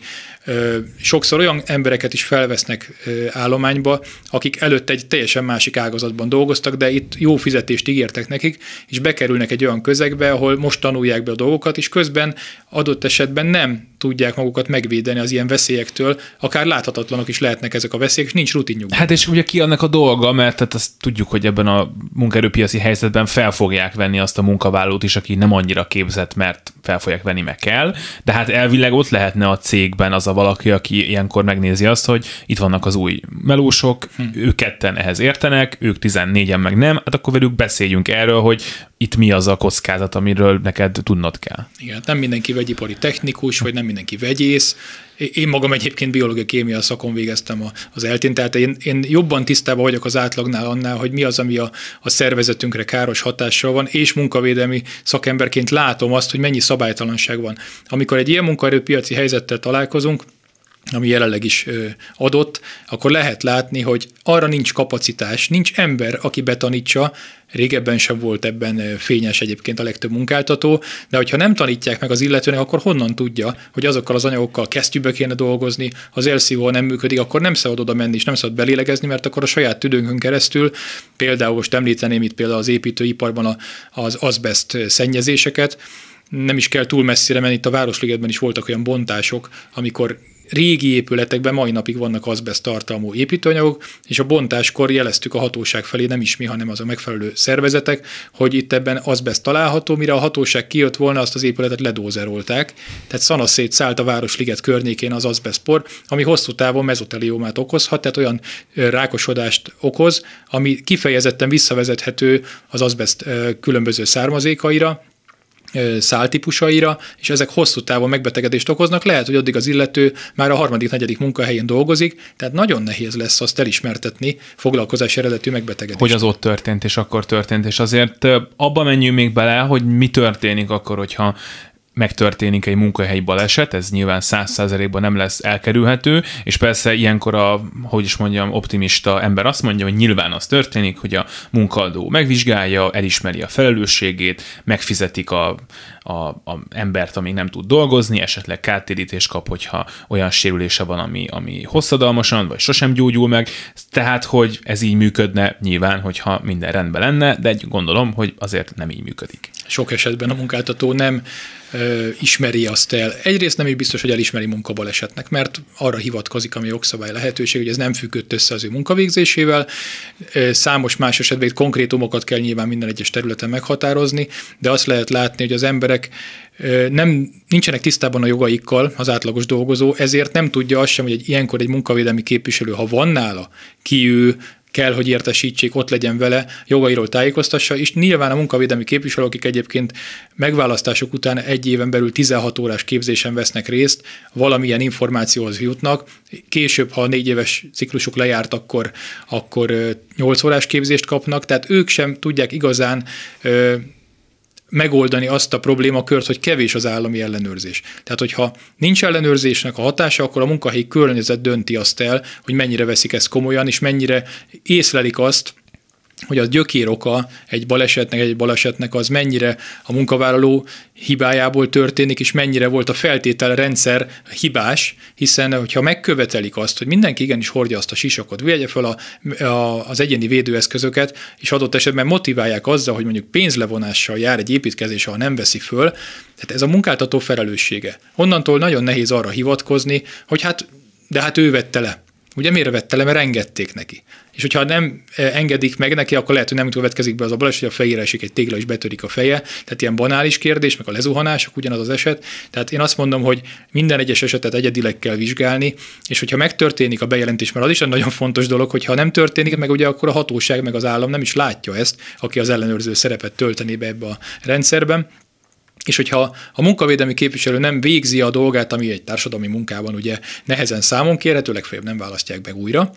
sokszor olyan embereket is felvesznek állományba, akik előtt egy teljesen másik ágazatban dolgoztak, de itt jó fizetést ígértek nekik, és bekerülnek egy olyan közegbe, ahol most tanulják be a dolgokat, és közben adott esetben nem tudják magukat megvédeni az ilyen veszélyektől, akár láthatatlanok is lehetnek ezek a veszélyek, és nincs rutinjuk. Hát és ugye ki annak a dolga, mert tehát azt tudjuk, hogy ebben a munkaerőpiaci helyzetben fel fogják venni azt a munkavállalót is, aki nem annyira képzett, mert fel fogják venni, meg kell, de hát elvileg ott lehetne a cégben az a valaki, aki ilyenkor megnézi azt, hogy itt vannak az új melósok, hm. ők ketten ehhez értenek, ők 14-en meg nem, hát akkor velük beszéljünk erről, hogy itt mi az a kockázat, amiről neked tudnod kell. Igen, nem mindenki vegyipari technikus, vagy nem mindenki vegyész. Én magam egyébként biológia kémia szakon végeztem az eltén, tehát én, én jobban tisztában vagyok az átlagnál annál, hogy mi az, ami a, a szervezetünkre káros hatással van, és munkavédelmi szakemberként látom azt, hogy mennyi szabálytalanság van. Amikor egy ilyen munkaerőpiaci helyzettel találkozunk, ami jelenleg is adott, akkor lehet látni, hogy arra nincs kapacitás, nincs ember, aki betanítsa, régebben sem volt ebben fényes egyébként a legtöbb munkáltató, de hogyha nem tanítják meg az illetőnek, akkor honnan tudja, hogy azokkal az anyagokkal kesztyűbe kéne dolgozni, ha az elszívó nem működik, akkor nem szabad oda menni, és nem szabad belélegezni, mert akkor a saját tüdőnkön keresztül, például most említeném itt például az építőiparban az azbest szennyezéseket, nem is kell túl messzire menni, itt a Városligetben is voltak olyan bontások, amikor régi épületekben mai napig vannak azbest tartalmú építőanyagok, és a bontáskor jeleztük a hatóság felé, nem is mi, hanem az a megfelelő szervezetek, hogy itt ebben azbest található, mire a hatóság kijött volna, azt az épületet ledózerolták. Tehát szanaszét szállt a Városliget környékén az azbestpor, ami hosszú távon mezoteliómát okozhat, tehát olyan rákosodást okoz, ami kifejezetten visszavezethető az azbest különböző származékaira, száltípusaira, és ezek hosszú távon megbetegedést okoznak. Lehet, hogy addig az illető már a harmadik, negyedik munkahelyén dolgozik, tehát nagyon nehéz lesz azt elismertetni foglalkozás eredetű megbetegedést. Hogy az ott történt, és akkor történt, és azért abba menjünk még bele, hogy mi történik akkor, hogyha megtörténik egy munkahelyi baleset, ez nyilván száz százalékban nem lesz elkerülhető, és persze ilyenkor a, hogy is mondjam, optimista ember azt mondja, hogy nyilván az történik, hogy a munkadó megvizsgálja, elismeri a felelősségét, megfizetik a, a, a embert, ami nem tud dolgozni, esetleg kártérítést kap, hogyha olyan sérülése van, ami, ami hosszadalmasan, vagy sosem gyógyul meg. Tehát, hogy ez így működne nyilván, hogyha minden rendben lenne, de gondolom, hogy azért nem így működik. Sok esetben a munkáltató nem ö, ismeri azt el. Egyrészt nem is biztos, hogy elismeri munkabalesetnek, mert arra hivatkozik, ami jogszabály lehetőség, hogy ez nem függött össze az ő munkavégzésével. Számos más esetben konkrétumokat kell nyilván minden egyes területen meghatározni, de azt lehet látni, hogy az emberek nem, nincsenek tisztában a jogaikkal az átlagos dolgozó, ezért nem tudja azt sem, hogy egy ilyenkor egy munkavédelmi képviselő, ha van nála, ki ő, kell, hogy értesítsék, ott legyen vele, jogairól tájékoztassa, és nyilván a munkavédelmi képviselők, akik egyébként megválasztások után egy éven belül 16 órás képzésen vesznek részt, valamilyen információhoz jutnak, később, ha a négy éves ciklusuk lejárt, akkor, akkor 8 órás képzést kapnak, tehát ők sem tudják igazán megoldani azt a problémakört, hogy kevés az állami ellenőrzés. Tehát, hogyha nincs ellenőrzésnek a hatása, akkor a munkahelyi környezet dönti azt el, hogy mennyire veszik ezt komolyan, és mennyire észlelik azt, hogy a gyökér oka egy balesetnek, egy balesetnek az mennyire a munkavállaló hibájából történik, és mennyire volt a feltételrendszer hibás, hiszen hogyha megkövetelik azt, hogy mindenki igenis hordja azt a sisakot, vegye fel a, a, az egyéni védőeszközöket, és adott esetben motiválják azzal, hogy mondjuk pénzlevonással jár egy építkezés, ha nem veszi föl, tehát ez a munkáltató felelőssége. Onnantól nagyon nehéz arra hivatkozni, hogy hát, de hát ő vette le. Ugye miért vette le? Mert engedték neki. És hogyha nem e, engedik meg neki, akkor lehet, hogy nem következik be az a baleset, hogy a fejére esik egy tégla és betörik a feje. Tehát ilyen banális kérdés, meg a lezuhanások ugyanaz az eset. Tehát én azt mondom, hogy minden egyes esetet egyedileg kell vizsgálni, és hogyha megtörténik a bejelentés, mert az is egy nagyon fontos dolog, hogyha nem történik, meg ugye akkor a hatóság, meg az állam nem is látja ezt, aki az ellenőrző szerepet tölteni be ebbe a rendszerben. És hogyha a munkavédelmi képviselő nem végzi a dolgát, ami egy társadalmi munkában ugye nehezen számon kérhető, legfeljebb nem választják meg újra,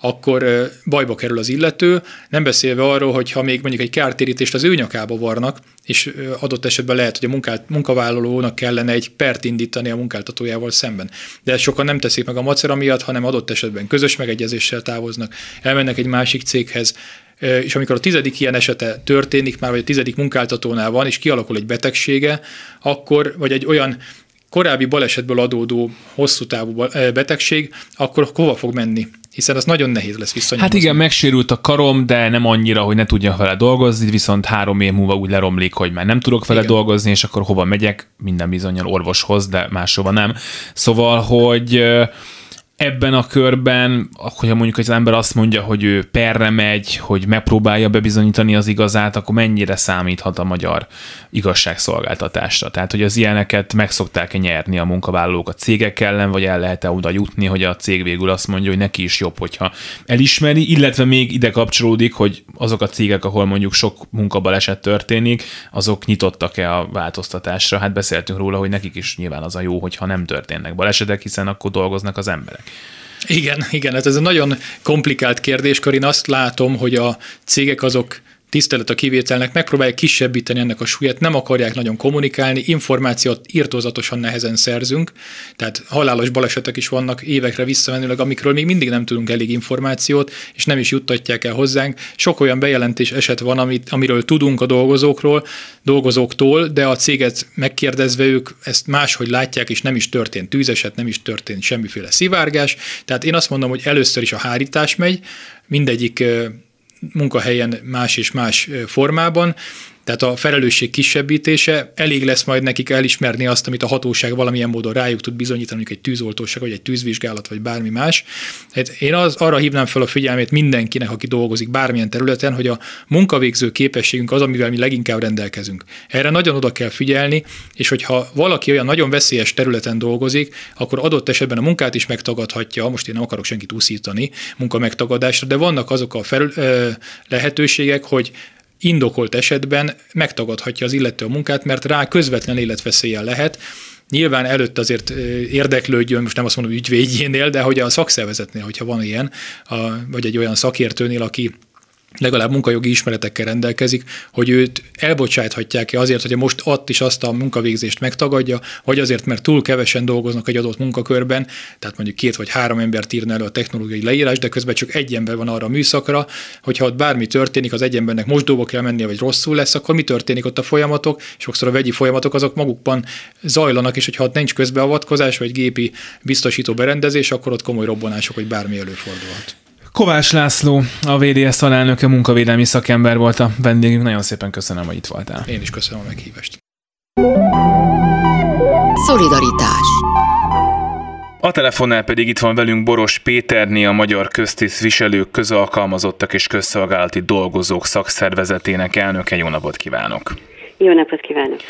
akkor bajba kerül az illető, nem beszélve arról, hogy ha még mondjuk egy kártérítést az ő nyakába varnak, és adott esetben lehet, hogy a munkát, munkavállalónak kellene egy pert indítani a munkáltatójával szemben. De ezt sokan nem teszik meg a macera miatt, hanem adott esetben közös megegyezéssel távoznak, elmennek egy másik céghez, és amikor a tizedik ilyen esete történik, már vagy a tizedik munkáltatónál van, és kialakul egy betegsége, akkor, vagy egy olyan korábbi balesetből adódó hosszú távú betegség, akkor hova fog menni? Hiszen az nagyon nehéz lesz visszanyomozni. Hát igen, megsérült a karom, de nem annyira, hogy ne tudja vele dolgozni, viszont három év múlva úgy leromlik, hogy már nem tudok vele igen. dolgozni, és akkor hova megyek? Minden bizonyal orvoshoz, de máshova nem. Szóval, hogy ebben a körben, hogyha mondjuk az ember azt mondja, hogy ő perre megy, hogy megpróbálja bebizonyítani az igazát, akkor mennyire számíthat a magyar igazságszolgáltatásra? Tehát, hogy az ilyeneket meg szokták-e nyerni a munkavállalók a cégek ellen, vagy el lehet-e oda jutni, hogy a cég végül azt mondja, hogy neki is jobb, hogyha elismeri, illetve még ide kapcsolódik, hogy azok a cégek, ahol mondjuk sok munkabaleset történik, azok nyitottak-e a változtatásra? Hát beszéltünk róla, hogy nekik is nyilván az a jó, hogyha nem történnek balesetek, hiszen akkor dolgoznak az emberek. Igen, igen, hát ez egy nagyon komplikált kérdéskör. Én azt látom, hogy a cégek azok tisztelet a kivételnek, megpróbálják kisebbíteni ennek a súlyát, nem akarják nagyon kommunikálni, információt írtózatosan nehezen szerzünk, tehát halálos balesetek is vannak évekre visszamenőleg, amikről még mindig nem tudunk elég információt, és nem is juttatják el hozzánk. Sok olyan bejelentés eset van, amit, amiről tudunk a dolgozókról, dolgozóktól, de a céget megkérdezve ők ezt máshogy látják, és nem is történt tűzeset, nem is történt semmiféle szivárgás. Tehát én azt mondom, hogy először is a hárítás megy, mindegyik munkahelyen más és más formában, tehát a felelősség kisebbítése, elég lesz majd nekik elismerni azt, amit a hatóság valamilyen módon rájuk tud bizonyítani, mondjuk egy tűzoltóság, vagy egy tűzvizsgálat, vagy bármi más. Hát én az, arra hívnám fel a figyelmét mindenkinek, aki dolgozik bármilyen területen, hogy a munkavégző képességünk az, amivel mi leginkább rendelkezünk. Erre nagyon oda kell figyelni, és hogyha valaki olyan nagyon veszélyes területen dolgozik, akkor adott esetben a munkát is megtagadhatja, most én nem akarok senkit úszítani munka megtagadásra, de vannak azok a felül, ö, lehetőségek, hogy indokolt esetben megtagadhatja az illető a munkát, mert rá közvetlen életveszélyen lehet. Nyilván előtt azért érdeklődjön, most nem azt mondom ügyvédjénél, de hogy a szakszervezetnél, hogyha van ilyen, a, vagy egy olyan szakértőnél, aki legalább munkajogi ismeretekkel rendelkezik, hogy őt elbocsáthatják-e azért, hogy most ott is azt a munkavégzést megtagadja, vagy azért, mert túl kevesen dolgoznak egy adott munkakörben, tehát mondjuk két vagy három embert írna elő a technológiai leírás, de közben csak egy ember van arra a műszakra, hogyha ott bármi történik, az egy embernek mosdóba kell mennie, vagy rosszul lesz, akkor mi történik ott a folyamatok? Sokszor a vegyi folyamatok azok magukban zajlanak, és hogyha ott nincs közbeavatkozás, vagy gépi biztosító berendezés, akkor ott komoly robbanások, vagy bármi előfordulhat. Kovács László, a VDS alelnöke, munkavédelmi szakember volt a vendégünk. Nagyon szépen köszönöm, hogy itt voltál. Én is köszönöm a meghívást. Szolidaritás a telefonnál pedig itt van velünk Boros Péterné, a Magyar Köztisztviselők, Közalkalmazottak és Közszolgálati Dolgozók Szakszervezetének elnöke. Jó napot kívánok! Jó napot kívánok!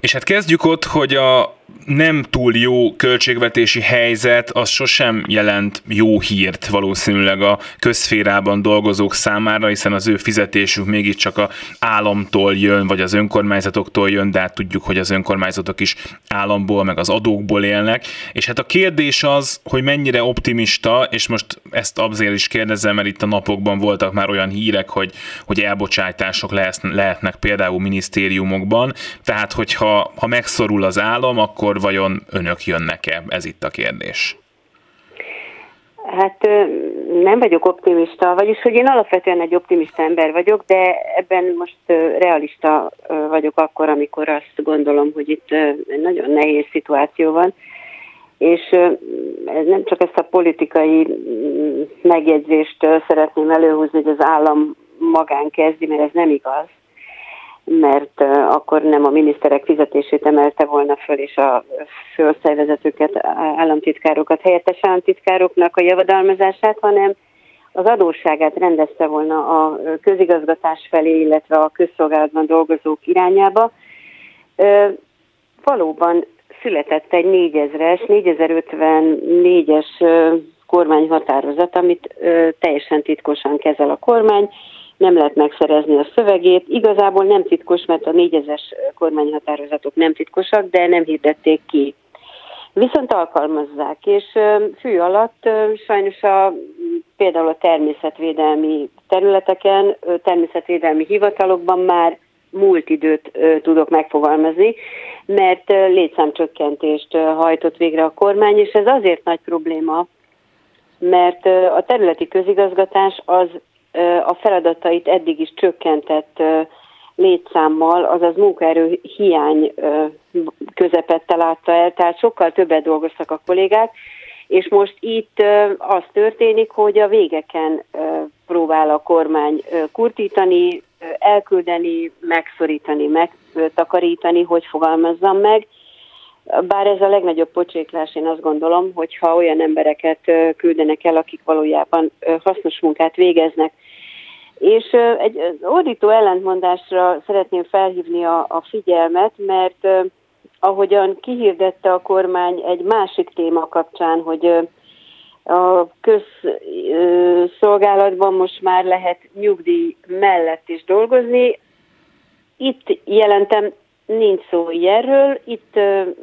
És hát kezdjük ott, hogy a nem túl jó költségvetési helyzet az sosem jelent jó hírt valószínűleg a közférában dolgozók számára, hiszen az ő fizetésük mégiscsak a államtól jön, vagy az önkormányzatoktól jön, de hát tudjuk, hogy az önkormányzatok is államból, meg az adókból élnek. És hát a kérdés az, hogy mennyire optimista, és most ezt azért is kérdezem, mert itt a napokban voltak már olyan hírek, hogy, hogy elbocsátások lehetnek például minisztériumokban, tehát hogyha ha megszorul az állam, akkor akkor vajon önök jönnek-e? Ez itt a kérdés. Hát nem vagyok optimista, vagyis hogy én alapvetően egy optimista ember vagyok, de ebben most realista vagyok akkor, amikor azt gondolom, hogy itt nagyon nehéz szituáció van, és nem csak ezt a politikai megjegyzést szeretném előhúzni, hogy az állam magán kezdi, mert ez nem igaz mert akkor nem a miniszterek fizetését emelte volna föl, és a főosztályvezetőket, államtitkárokat, helyettes államtitkároknak a javadalmazását, hanem az adósságát rendezte volna a közigazgatás felé, illetve a közszolgálatban dolgozók irányába. Valóban született egy 4000-es, 4054-es kormányhatározat, amit teljesen titkosan kezel a kormány, nem lehet megszerezni a szövegét. Igazából nem titkos, mert a négyezes kormányhatározatok nem titkosak, de nem hirdették ki. Viszont alkalmazzák, és fű alatt sajnos a, például a természetvédelmi területeken, természetvédelmi hivatalokban már múlt időt tudok megfogalmazni, mert létszámcsökkentést hajtott végre a kormány, és ez azért nagy probléma, mert a területi közigazgatás az a feladatait eddig is csökkentett létszámmal, azaz munkaerő hiány közepette látta el, tehát sokkal többet dolgoztak a kollégák, és most itt az történik, hogy a végeken próbál a kormány kurtítani, elküldeni, megszorítani, megtakarítani, hogy fogalmazzam meg, bár ez a legnagyobb pocséklás, én azt gondolom, hogyha olyan embereket küldenek el, akik valójában hasznos munkát végeznek. És egy ordító ellentmondásra szeretném felhívni a, a figyelmet, mert ahogyan kihirdette a kormány egy másik téma kapcsán, hogy a közszolgálatban most már lehet nyugdíj mellett is dolgozni. Itt jelentem Nincs szó ilyenről, itt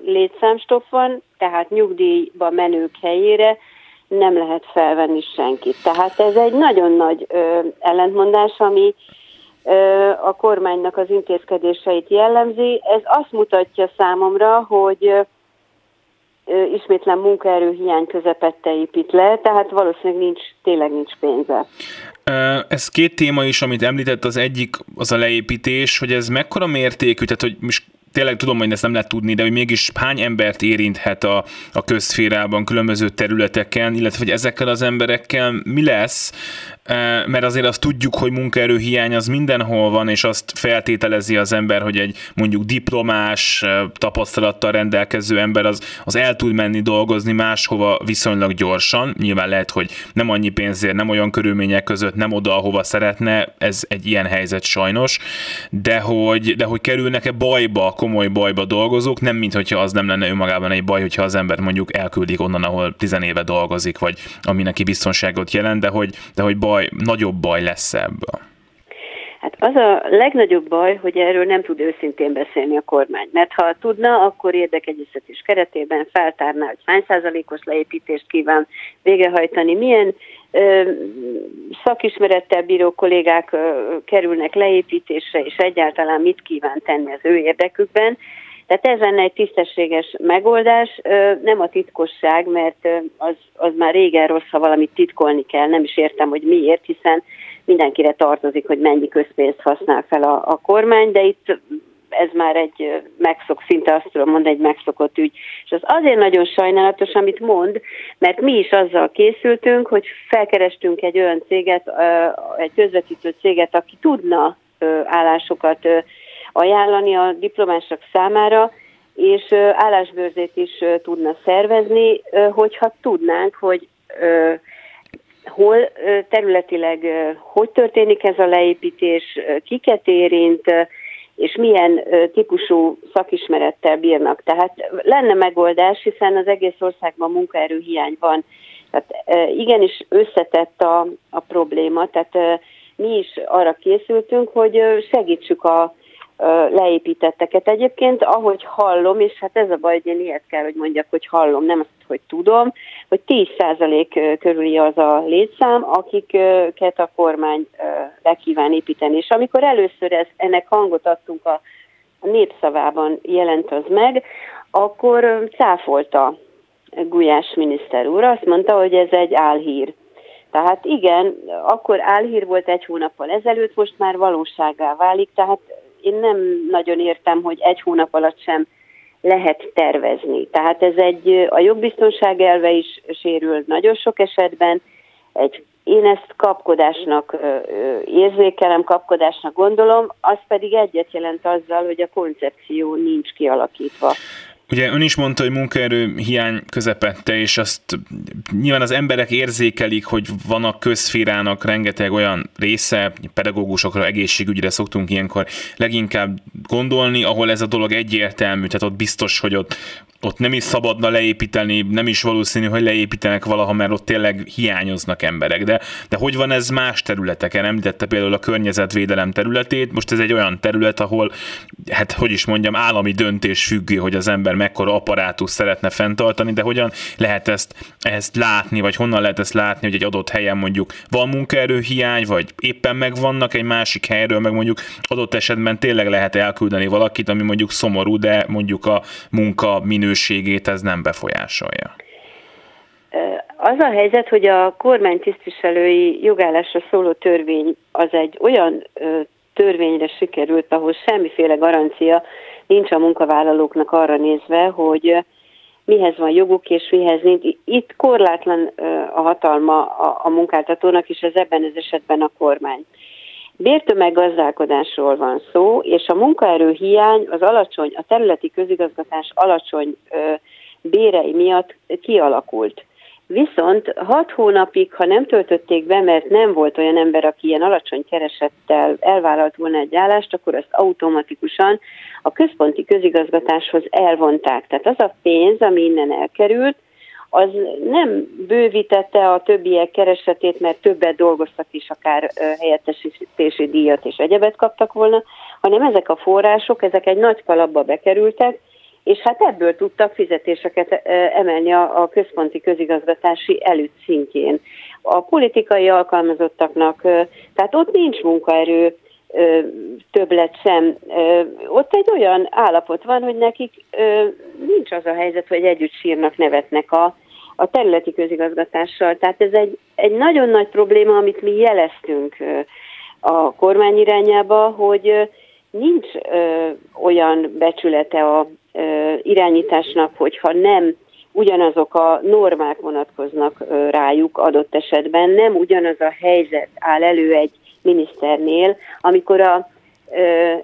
létszámstoff van, tehát nyugdíjba menők helyére nem lehet felvenni senkit. Tehát ez egy nagyon nagy ö, ellentmondás, ami ö, a kormánynak az intézkedéseit jellemzi. Ez azt mutatja számomra, hogy ö, ismétlen munkaerőhiány közepette épít le, tehát valószínűleg nincs, tényleg nincs pénze. Ez két téma is, amit említett, az egyik az a leépítés, hogy ez mekkora mértékű, tehát hogy most tényleg tudom, hogy ezt nem lehet tudni, de hogy mégis hány embert érinthet a, a közszférában, különböző területeken, illetve hogy ezekkel az emberekkel mi lesz, mert azért azt tudjuk, hogy munkaerőhiány az mindenhol van, és azt feltételezi az ember, hogy egy mondjuk diplomás, tapasztalattal rendelkező ember az, az el tud menni dolgozni máshova viszonylag gyorsan. Nyilván lehet, hogy nem annyi pénzért, nem olyan körülmények között, nem oda, ahova szeretne, ez egy ilyen helyzet sajnos, de hogy, de hogy kerülnek-e bajba, komoly bajba dolgozók, nem mint hogyha az nem lenne önmagában egy baj, hogyha az ember mondjuk elküldik onnan, ahol tizenéve dolgozik, vagy ami neki biztonságot jelent, de hogy, de hogy baj, nagyobb baj lesz ebből? Hát az a legnagyobb baj, hogy erről nem tud őszintén beszélni a kormány. Mert ha tudna, akkor érdekegyeztetés keretében feltárná, hogy hány százalékos leépítést kíván végrehajtani, milyen szakismerettel bíró kollégák kerülnek leépítésre, és egyáltalán mit kíván tenni az ő érdekükben. Tehát ez lenne egy tisztességes megoldás, nem a titkosság, mert az, az már régen rossz, ha valamit titkolni kell, nem is értem, hogy miért, hiszen mindenkire tartozik, hogy mennyi közpénzt használ fel a, a kormány, de itt ez már egy megszok, szinte azt tudom mondani, egy megszokott ügy. És az azért nagyon sajnálatos, amit mond, mert mi is azzal készültünk, hogy felkerestünk egy olyan céget, egy közvetítő céget, aki tudna állásokat ajánlani a diplomások számára, és állásbőrzét is tudna szervezni, hogyha tudnánk, hogy hol területileg hogy történik ez a leépítés, kiket érint, és milyen típusú szakismerettel bírnak. Tehát lenne megoldás, hiszen az egész országban munkaerőhiány van. Tehát igenis összetett a, a probléma, tehát mi is arra készültünk, hogy segítsük a, leépítetteket. Egyébként, ahogy hallom, és hát ez a baj, hogy én ilyet kell, hogy mondjak, hogy hallom, nem azt, hogy tudom, hogy 10% körüli az a létszám, akiket a kormány le kíván építeni. És amikor először ez, ennek hangot adtunk a, a népszavában jelent az meg, akkor cáfolta Gulyás miniszter úr, azt mondta, hogy ez egy álhír. Tehát igen, akkor álhír volt egy hónappal ezelőtt, most már valóságá válik, tehát én nem nagyon értem, hogy egy hónap alatt sem lehet tervezni. Tehát ez egy, a jogbiztonság elve is sérül nagyon sok esetben, egy, én ezt kapkodásnak érzékelem, kapkodásnak gondolom, az pedig egyet jelent azzal, hogy a koncepció nincs kialakítva. Ugye ön is mondta, hogy munkaerő hiány közepette, és azt nyilván az emberek érzékelik, hogy van a közférának rengeteg olyan része, pedagógusokra, egészségügyre szoktunk ilyenkor leginkább gondolni, ahol ez a dolog egyértelmű, tehát ott biztos, hogy ott ott nem is szabadna leépíteni, nem is valószínű, hogy leépítenek valaha, mert ott tényleg hiányoznak emberek. De, de hogy van ez más területeken? Említette például a környezetvédelem területét, most ez egy olyan terület, ahol, hát hogy is mondjam, állami döntés függő, hogy az ember mekkora apparátus szeretne fenntartani, de hogyan lehet ezt, ezt látni, vagy honnan lehet ezt látni, hogy egy adott helyen mondjuk van munkaerő hiány, vagy éppen megvannak egy másik helyről, meg mondjuk adott esetben tényleg lehet elküldeni valakit, ami mondjuk szomorú, de mondjuk a munka minő minőségét ez nem befolyásolja? Az a helyzet, hogy a kormány tisztviselői jogállásra szóló törvény az egy olyan törvényre sikerült, ahol semmiféle garancia nincs a munkavállalóknak arra nézve, hogy mihez van joguk és mihez nincs. Itt korlátlan a hatalma a munkáltatónak, és ez ebben az esetben a kormány. Bértömeggazdálkodásról van szó, és a munkaerő hiány az alacsony, a területi közigazgatás alacsony ö, bérei miatt kialakult. Viszont hat hónapig, ha nem töltötték be, mert nem volt olyan ember, aki ilyen alacsony keresettel elvállalt volna egy állást, akkor ezt automatikusan a központi közigazgatáshoz elvonták. Tehát az a pénz, ami innen elkerült, az nem bővítette a többiek keresetét, mert többet dolgoztak is, akár helyettesítési díjat és egyebet kaptak volna, hanem ezek a források, ezek egy nagy kalapba bekerültek, és hát ebből tudtak fizetéseket emelni a, központi közigazgatási előtt szintjén. A politikai alkalmazottaknak, tehát ott nincs munkaerő, többlet sem. Ott egy olyan állapot van, hogy nekik nincs az a helyzet, hogy együtt sírnak, nevetnek a, a területi közigazgatással. Tehát ez egy, egy nagyon nagy probléma, amit mi jeleztünk a kormány irányába, hogy nincs olyan becsülete a irányításnak, hogyha nem ugyanazok a normák vonatkoznak rájuk adott esetben, nem ugyanaz a helyzet áll elő egy miniszternél, amikor a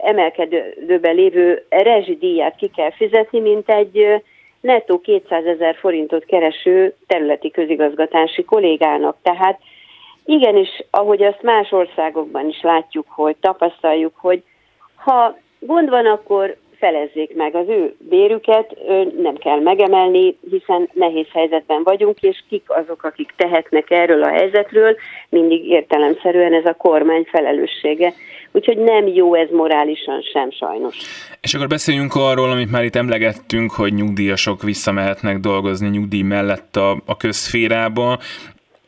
emelkedőben lévő rezsidíját ki kell fizetni, mint egy nettó 200 ezer forintot kereső területi közigazgatási kollégának. Tehát igenis, ahogy azt más országokban is látjuk, hogy tapasztaljuk, hogy ha gond van, akkor felezzék meg az ő bérüket, nem kell megemelni, hiszen nehéz helyzetben vagyunk, és kik azok, akik tehetnek erről a helyzetről, mindig értelemszerűen ez a kormány felelőssége. Úgyhogy nem jó ez morálisan sem sajnos. És akkor beszéljünk arról, amit már itt emlegettünk, hogy nyugdíjasok visszamehetnek dolgozni nyugdíj mellett a, a közférába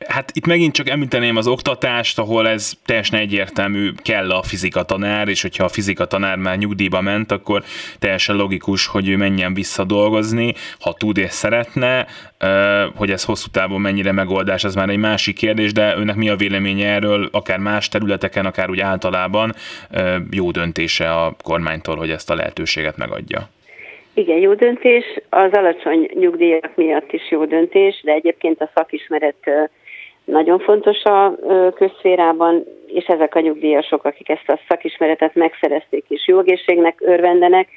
hát itt megint csak említeném az oktatást, ahol ez teljesen egyértelmű, kell a fizika tanár, és hogyha a fizika tanár már nyugdíjba ment, akkor teljesen logikus, hogy ő menjen vissza dolgozni, ha tud és szeretne, hogy ez hosszú távon mennyire megoldás, ez már egy másik kérdés, de önnek mi a véleménye erről, akár más területeken, akár úgy általában jó döntése a kormánytól, hogy ezt a lehetőséget megadja? Igen, jó döntés. Az alacsony nyugdíjak miatt is jó döntés, de egyébként a szakismeret nagyon fontos a közszférában, és ezek a nyugdíjasok, akik ezt a szakismeretet megszerezték és jó egészségnek örvendenek,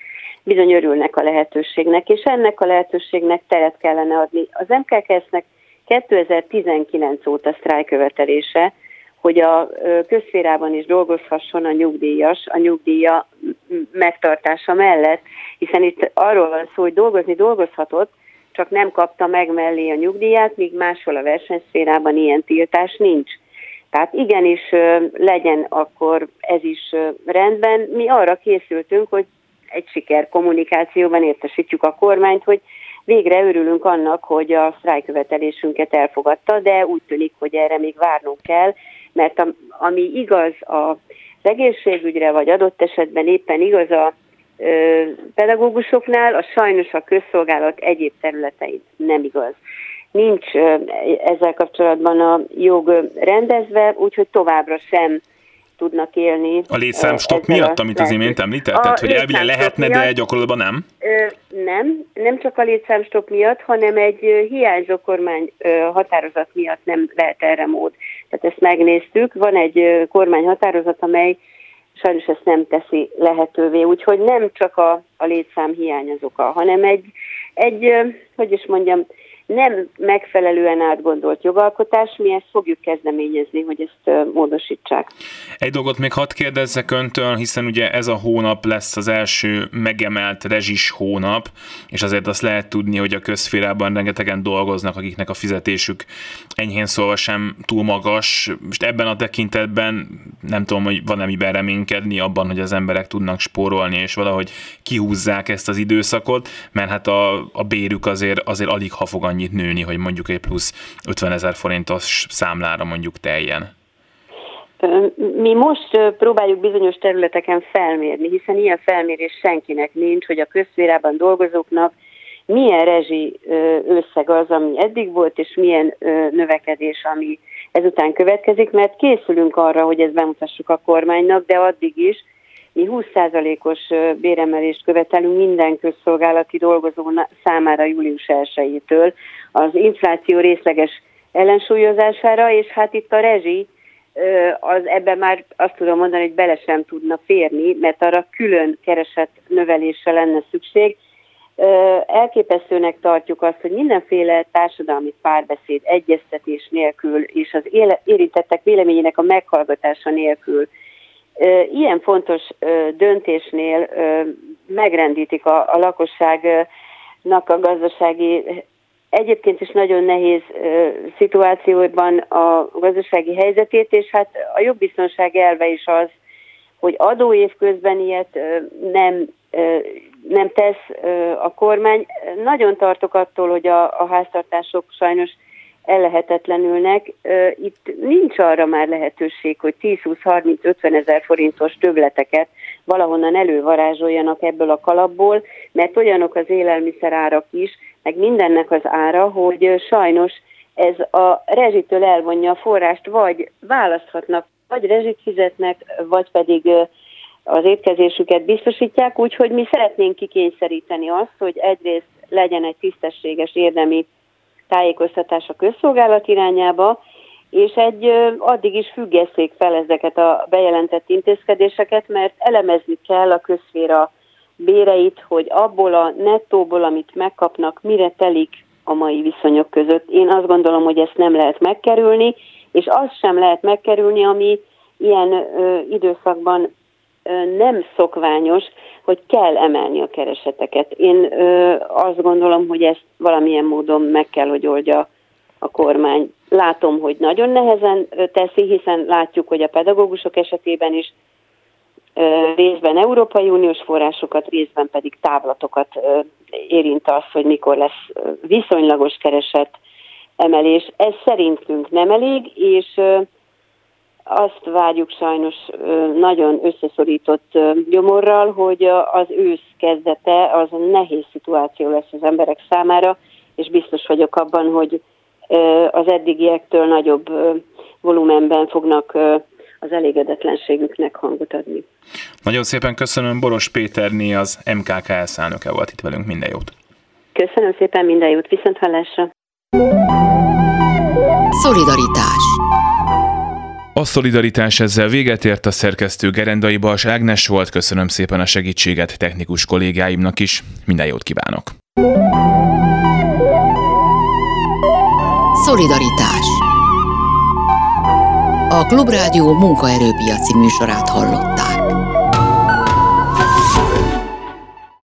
bizony örülnek a lehetőségnek, és ennek a lehetőségnek teret kellene adni. Az MKKS-nek 2019 óta sztrájkövetelése, hogy a közférában is dolgozhasson a nyugdíjas, a nyugdíja megtartása mellett, hiszen itt arról van szó, hogy dolgozni dolgozhatott, csak nem kapta meg mellé a nyugdíját, míg máshol a versenyszférában ilyen tiltás nincs. Tehát igenis legyen akkor ez is rendben. Mi arra készültünk, hogy egy siker kommunikációban értesítjük a kormányt, hogy végre örülünk annak, hogy a sztrájkövetelésünket elfogadta, de úgy tűnik, hogy erre még várnunk kell, mert ami igaz az egészségügyre, vagy adott esetben éppen igaz a pedagógusoknál, a sajnos a közszolgálat egyéb területein nem igaz. Nincs ezzel kapcsolatban a jog rendezve, úgyhogy továbbra sem tudnak élni. A létszámstop miatt, amit az imént említetted, hogy elvileg lehetne, miatt, de gyakorlatban nem? Nem, nem csak a létszámstop miatt, hanem egy hiányzó kormány határozat miatt nem lehet erre mód. Tehát ezt megnéztük, van egy kormány határozat, amely sajnos ezt nem teszi lehetővé, úgyhogy nem csak a, a létszám hiány az oka, hanem egy, egy, hogy is mondjam, nem megfelelően átgondolt jogalkotás, mi ezt fogjuk kezdeményezni, hogy ezt módosítsák. Egy dolgot még hadd kérdezzek öntől, hiszen ugye ez a hónap lesz az első megemelt rezsis hónap, és azért azt lehet tudni, hogy a közférában rengetegen dolgoznak, akiknek a fizetésük enyhén szólva sem túl magas. Most ebben a tekintetben nem tudom, hogy van-e miben reménykedni abban, hogy az emberek tudnak spórolni, és valahogy kihúzzák ezt az időszakot, mert hát a, a bérük azért, azért alig ha fog annyi annyit nőni, hogy mondjuk egy plusz 50 ezer forintos számlára mondjuk teljen? Mi most próbáljuk bizonyos területeken felmérni, hiszen ilyen felmérés senkinek nincs, hogy a közférában dolgozóknak milyen rezsi összeg az, ami eddig volt, és milyen növekedés, ami ezután következik, mert készülünk arra, hogy ezt bemutassuk a kormánynak, de addig is mi 20%-os béremelést követelünk minden közszolgálati dolgozó számára július 1-től az infláció részleges ellensúlyozására, és hát itt a rezsi az ebben már azt tudom mondani, hogy bele sem tudna férni, mert arra külön keresett növelésre lenne szükség. Elképesztőnek tartjuk azt, hogy mindenféle társadalmi párbeszéd, egyeztetés nélkül és az érintettek véleményének a meghallgatása nélkül ilyen fontos döntésnél megrendítik a, a lakosságnak a gazdasági egyébként is nagyon nehéz szituációban a gazdasági helyzetét, és hát a jogbiztonság elve is az, hogy adóév közben ilyet nem, nem tesz a kormány. Nagyon tartok attól, hogy a, a háztartások sajnos ellehetetlenülnek. Itt nincs arra már lehetőség, hogy 10-20-30-50 ezer forintos töbleteket valahonnan elővarázsoljanak ebből a kalapból, mert olyanok az élelmiszerárak is, meg mindennek az ára, hogy sajnos ez a rezsitől elvonja a forrást, vagy választhatnak, vagy rezsit fizetnek, vagy pedig az étkezésüket biztosítják, úgyhogy mi szeretnénk kikényszeríteni azt, hogy egyrészt legyen egy tisztességes érdemi tájékoztatás a közszolgálat irányába, és egy addig is függesszék fel ezeket a bejelentett intézkedéseket, mert elemezni kell a közféra béreit, hogy abból a nettóból, amit megkapnak, mire telik a mai viszonyok között. Én azt gondolom, hogy ezt nem lehet megkerülni, és azt sem lehet megkerülni, ami ilyen ö, időszakban nem szokványos, hogy kell emelni a kereseteket. Én azt gondolom, hogy ezt valamilyen módon meg kell, hogy oldja a kormány. Látom, hogy nagyon nehezen teszi, hiszen látjuk, hogy a pedagógusok esetében is részben Európai Uniós forrásokat, részben pedig táblatokat érint az, hogy mikor lesz viszonylagos kereset emelés. Ez szerintünk nem elég, és azt várjuk sajnos nagyon összeszorított gyomorral, hogy az ősz kezdete az nehéz szituáció lesz az emberek számára, és biztos vagyok abban, hogy az eddigiektől nagyobb volumenben fognak az elégedetlenségüknek hangot adni. Nagyon szépen köszönöm, Boros Péterné az MKK elszállnöke volt itt velünk, minden jót! Köszönöm szépen, minden jót, viszont hallásra! Szolidaritás a szolidaritás ezzel véget ért a szerkesztő Gerendai Bals Ágnes volt, köszönöm szépen a segítséget technikus kollégáimnak is, minden jót kívánok! Szolidaritás A Klubrádió munkaerőpiaci műsorát hallotta.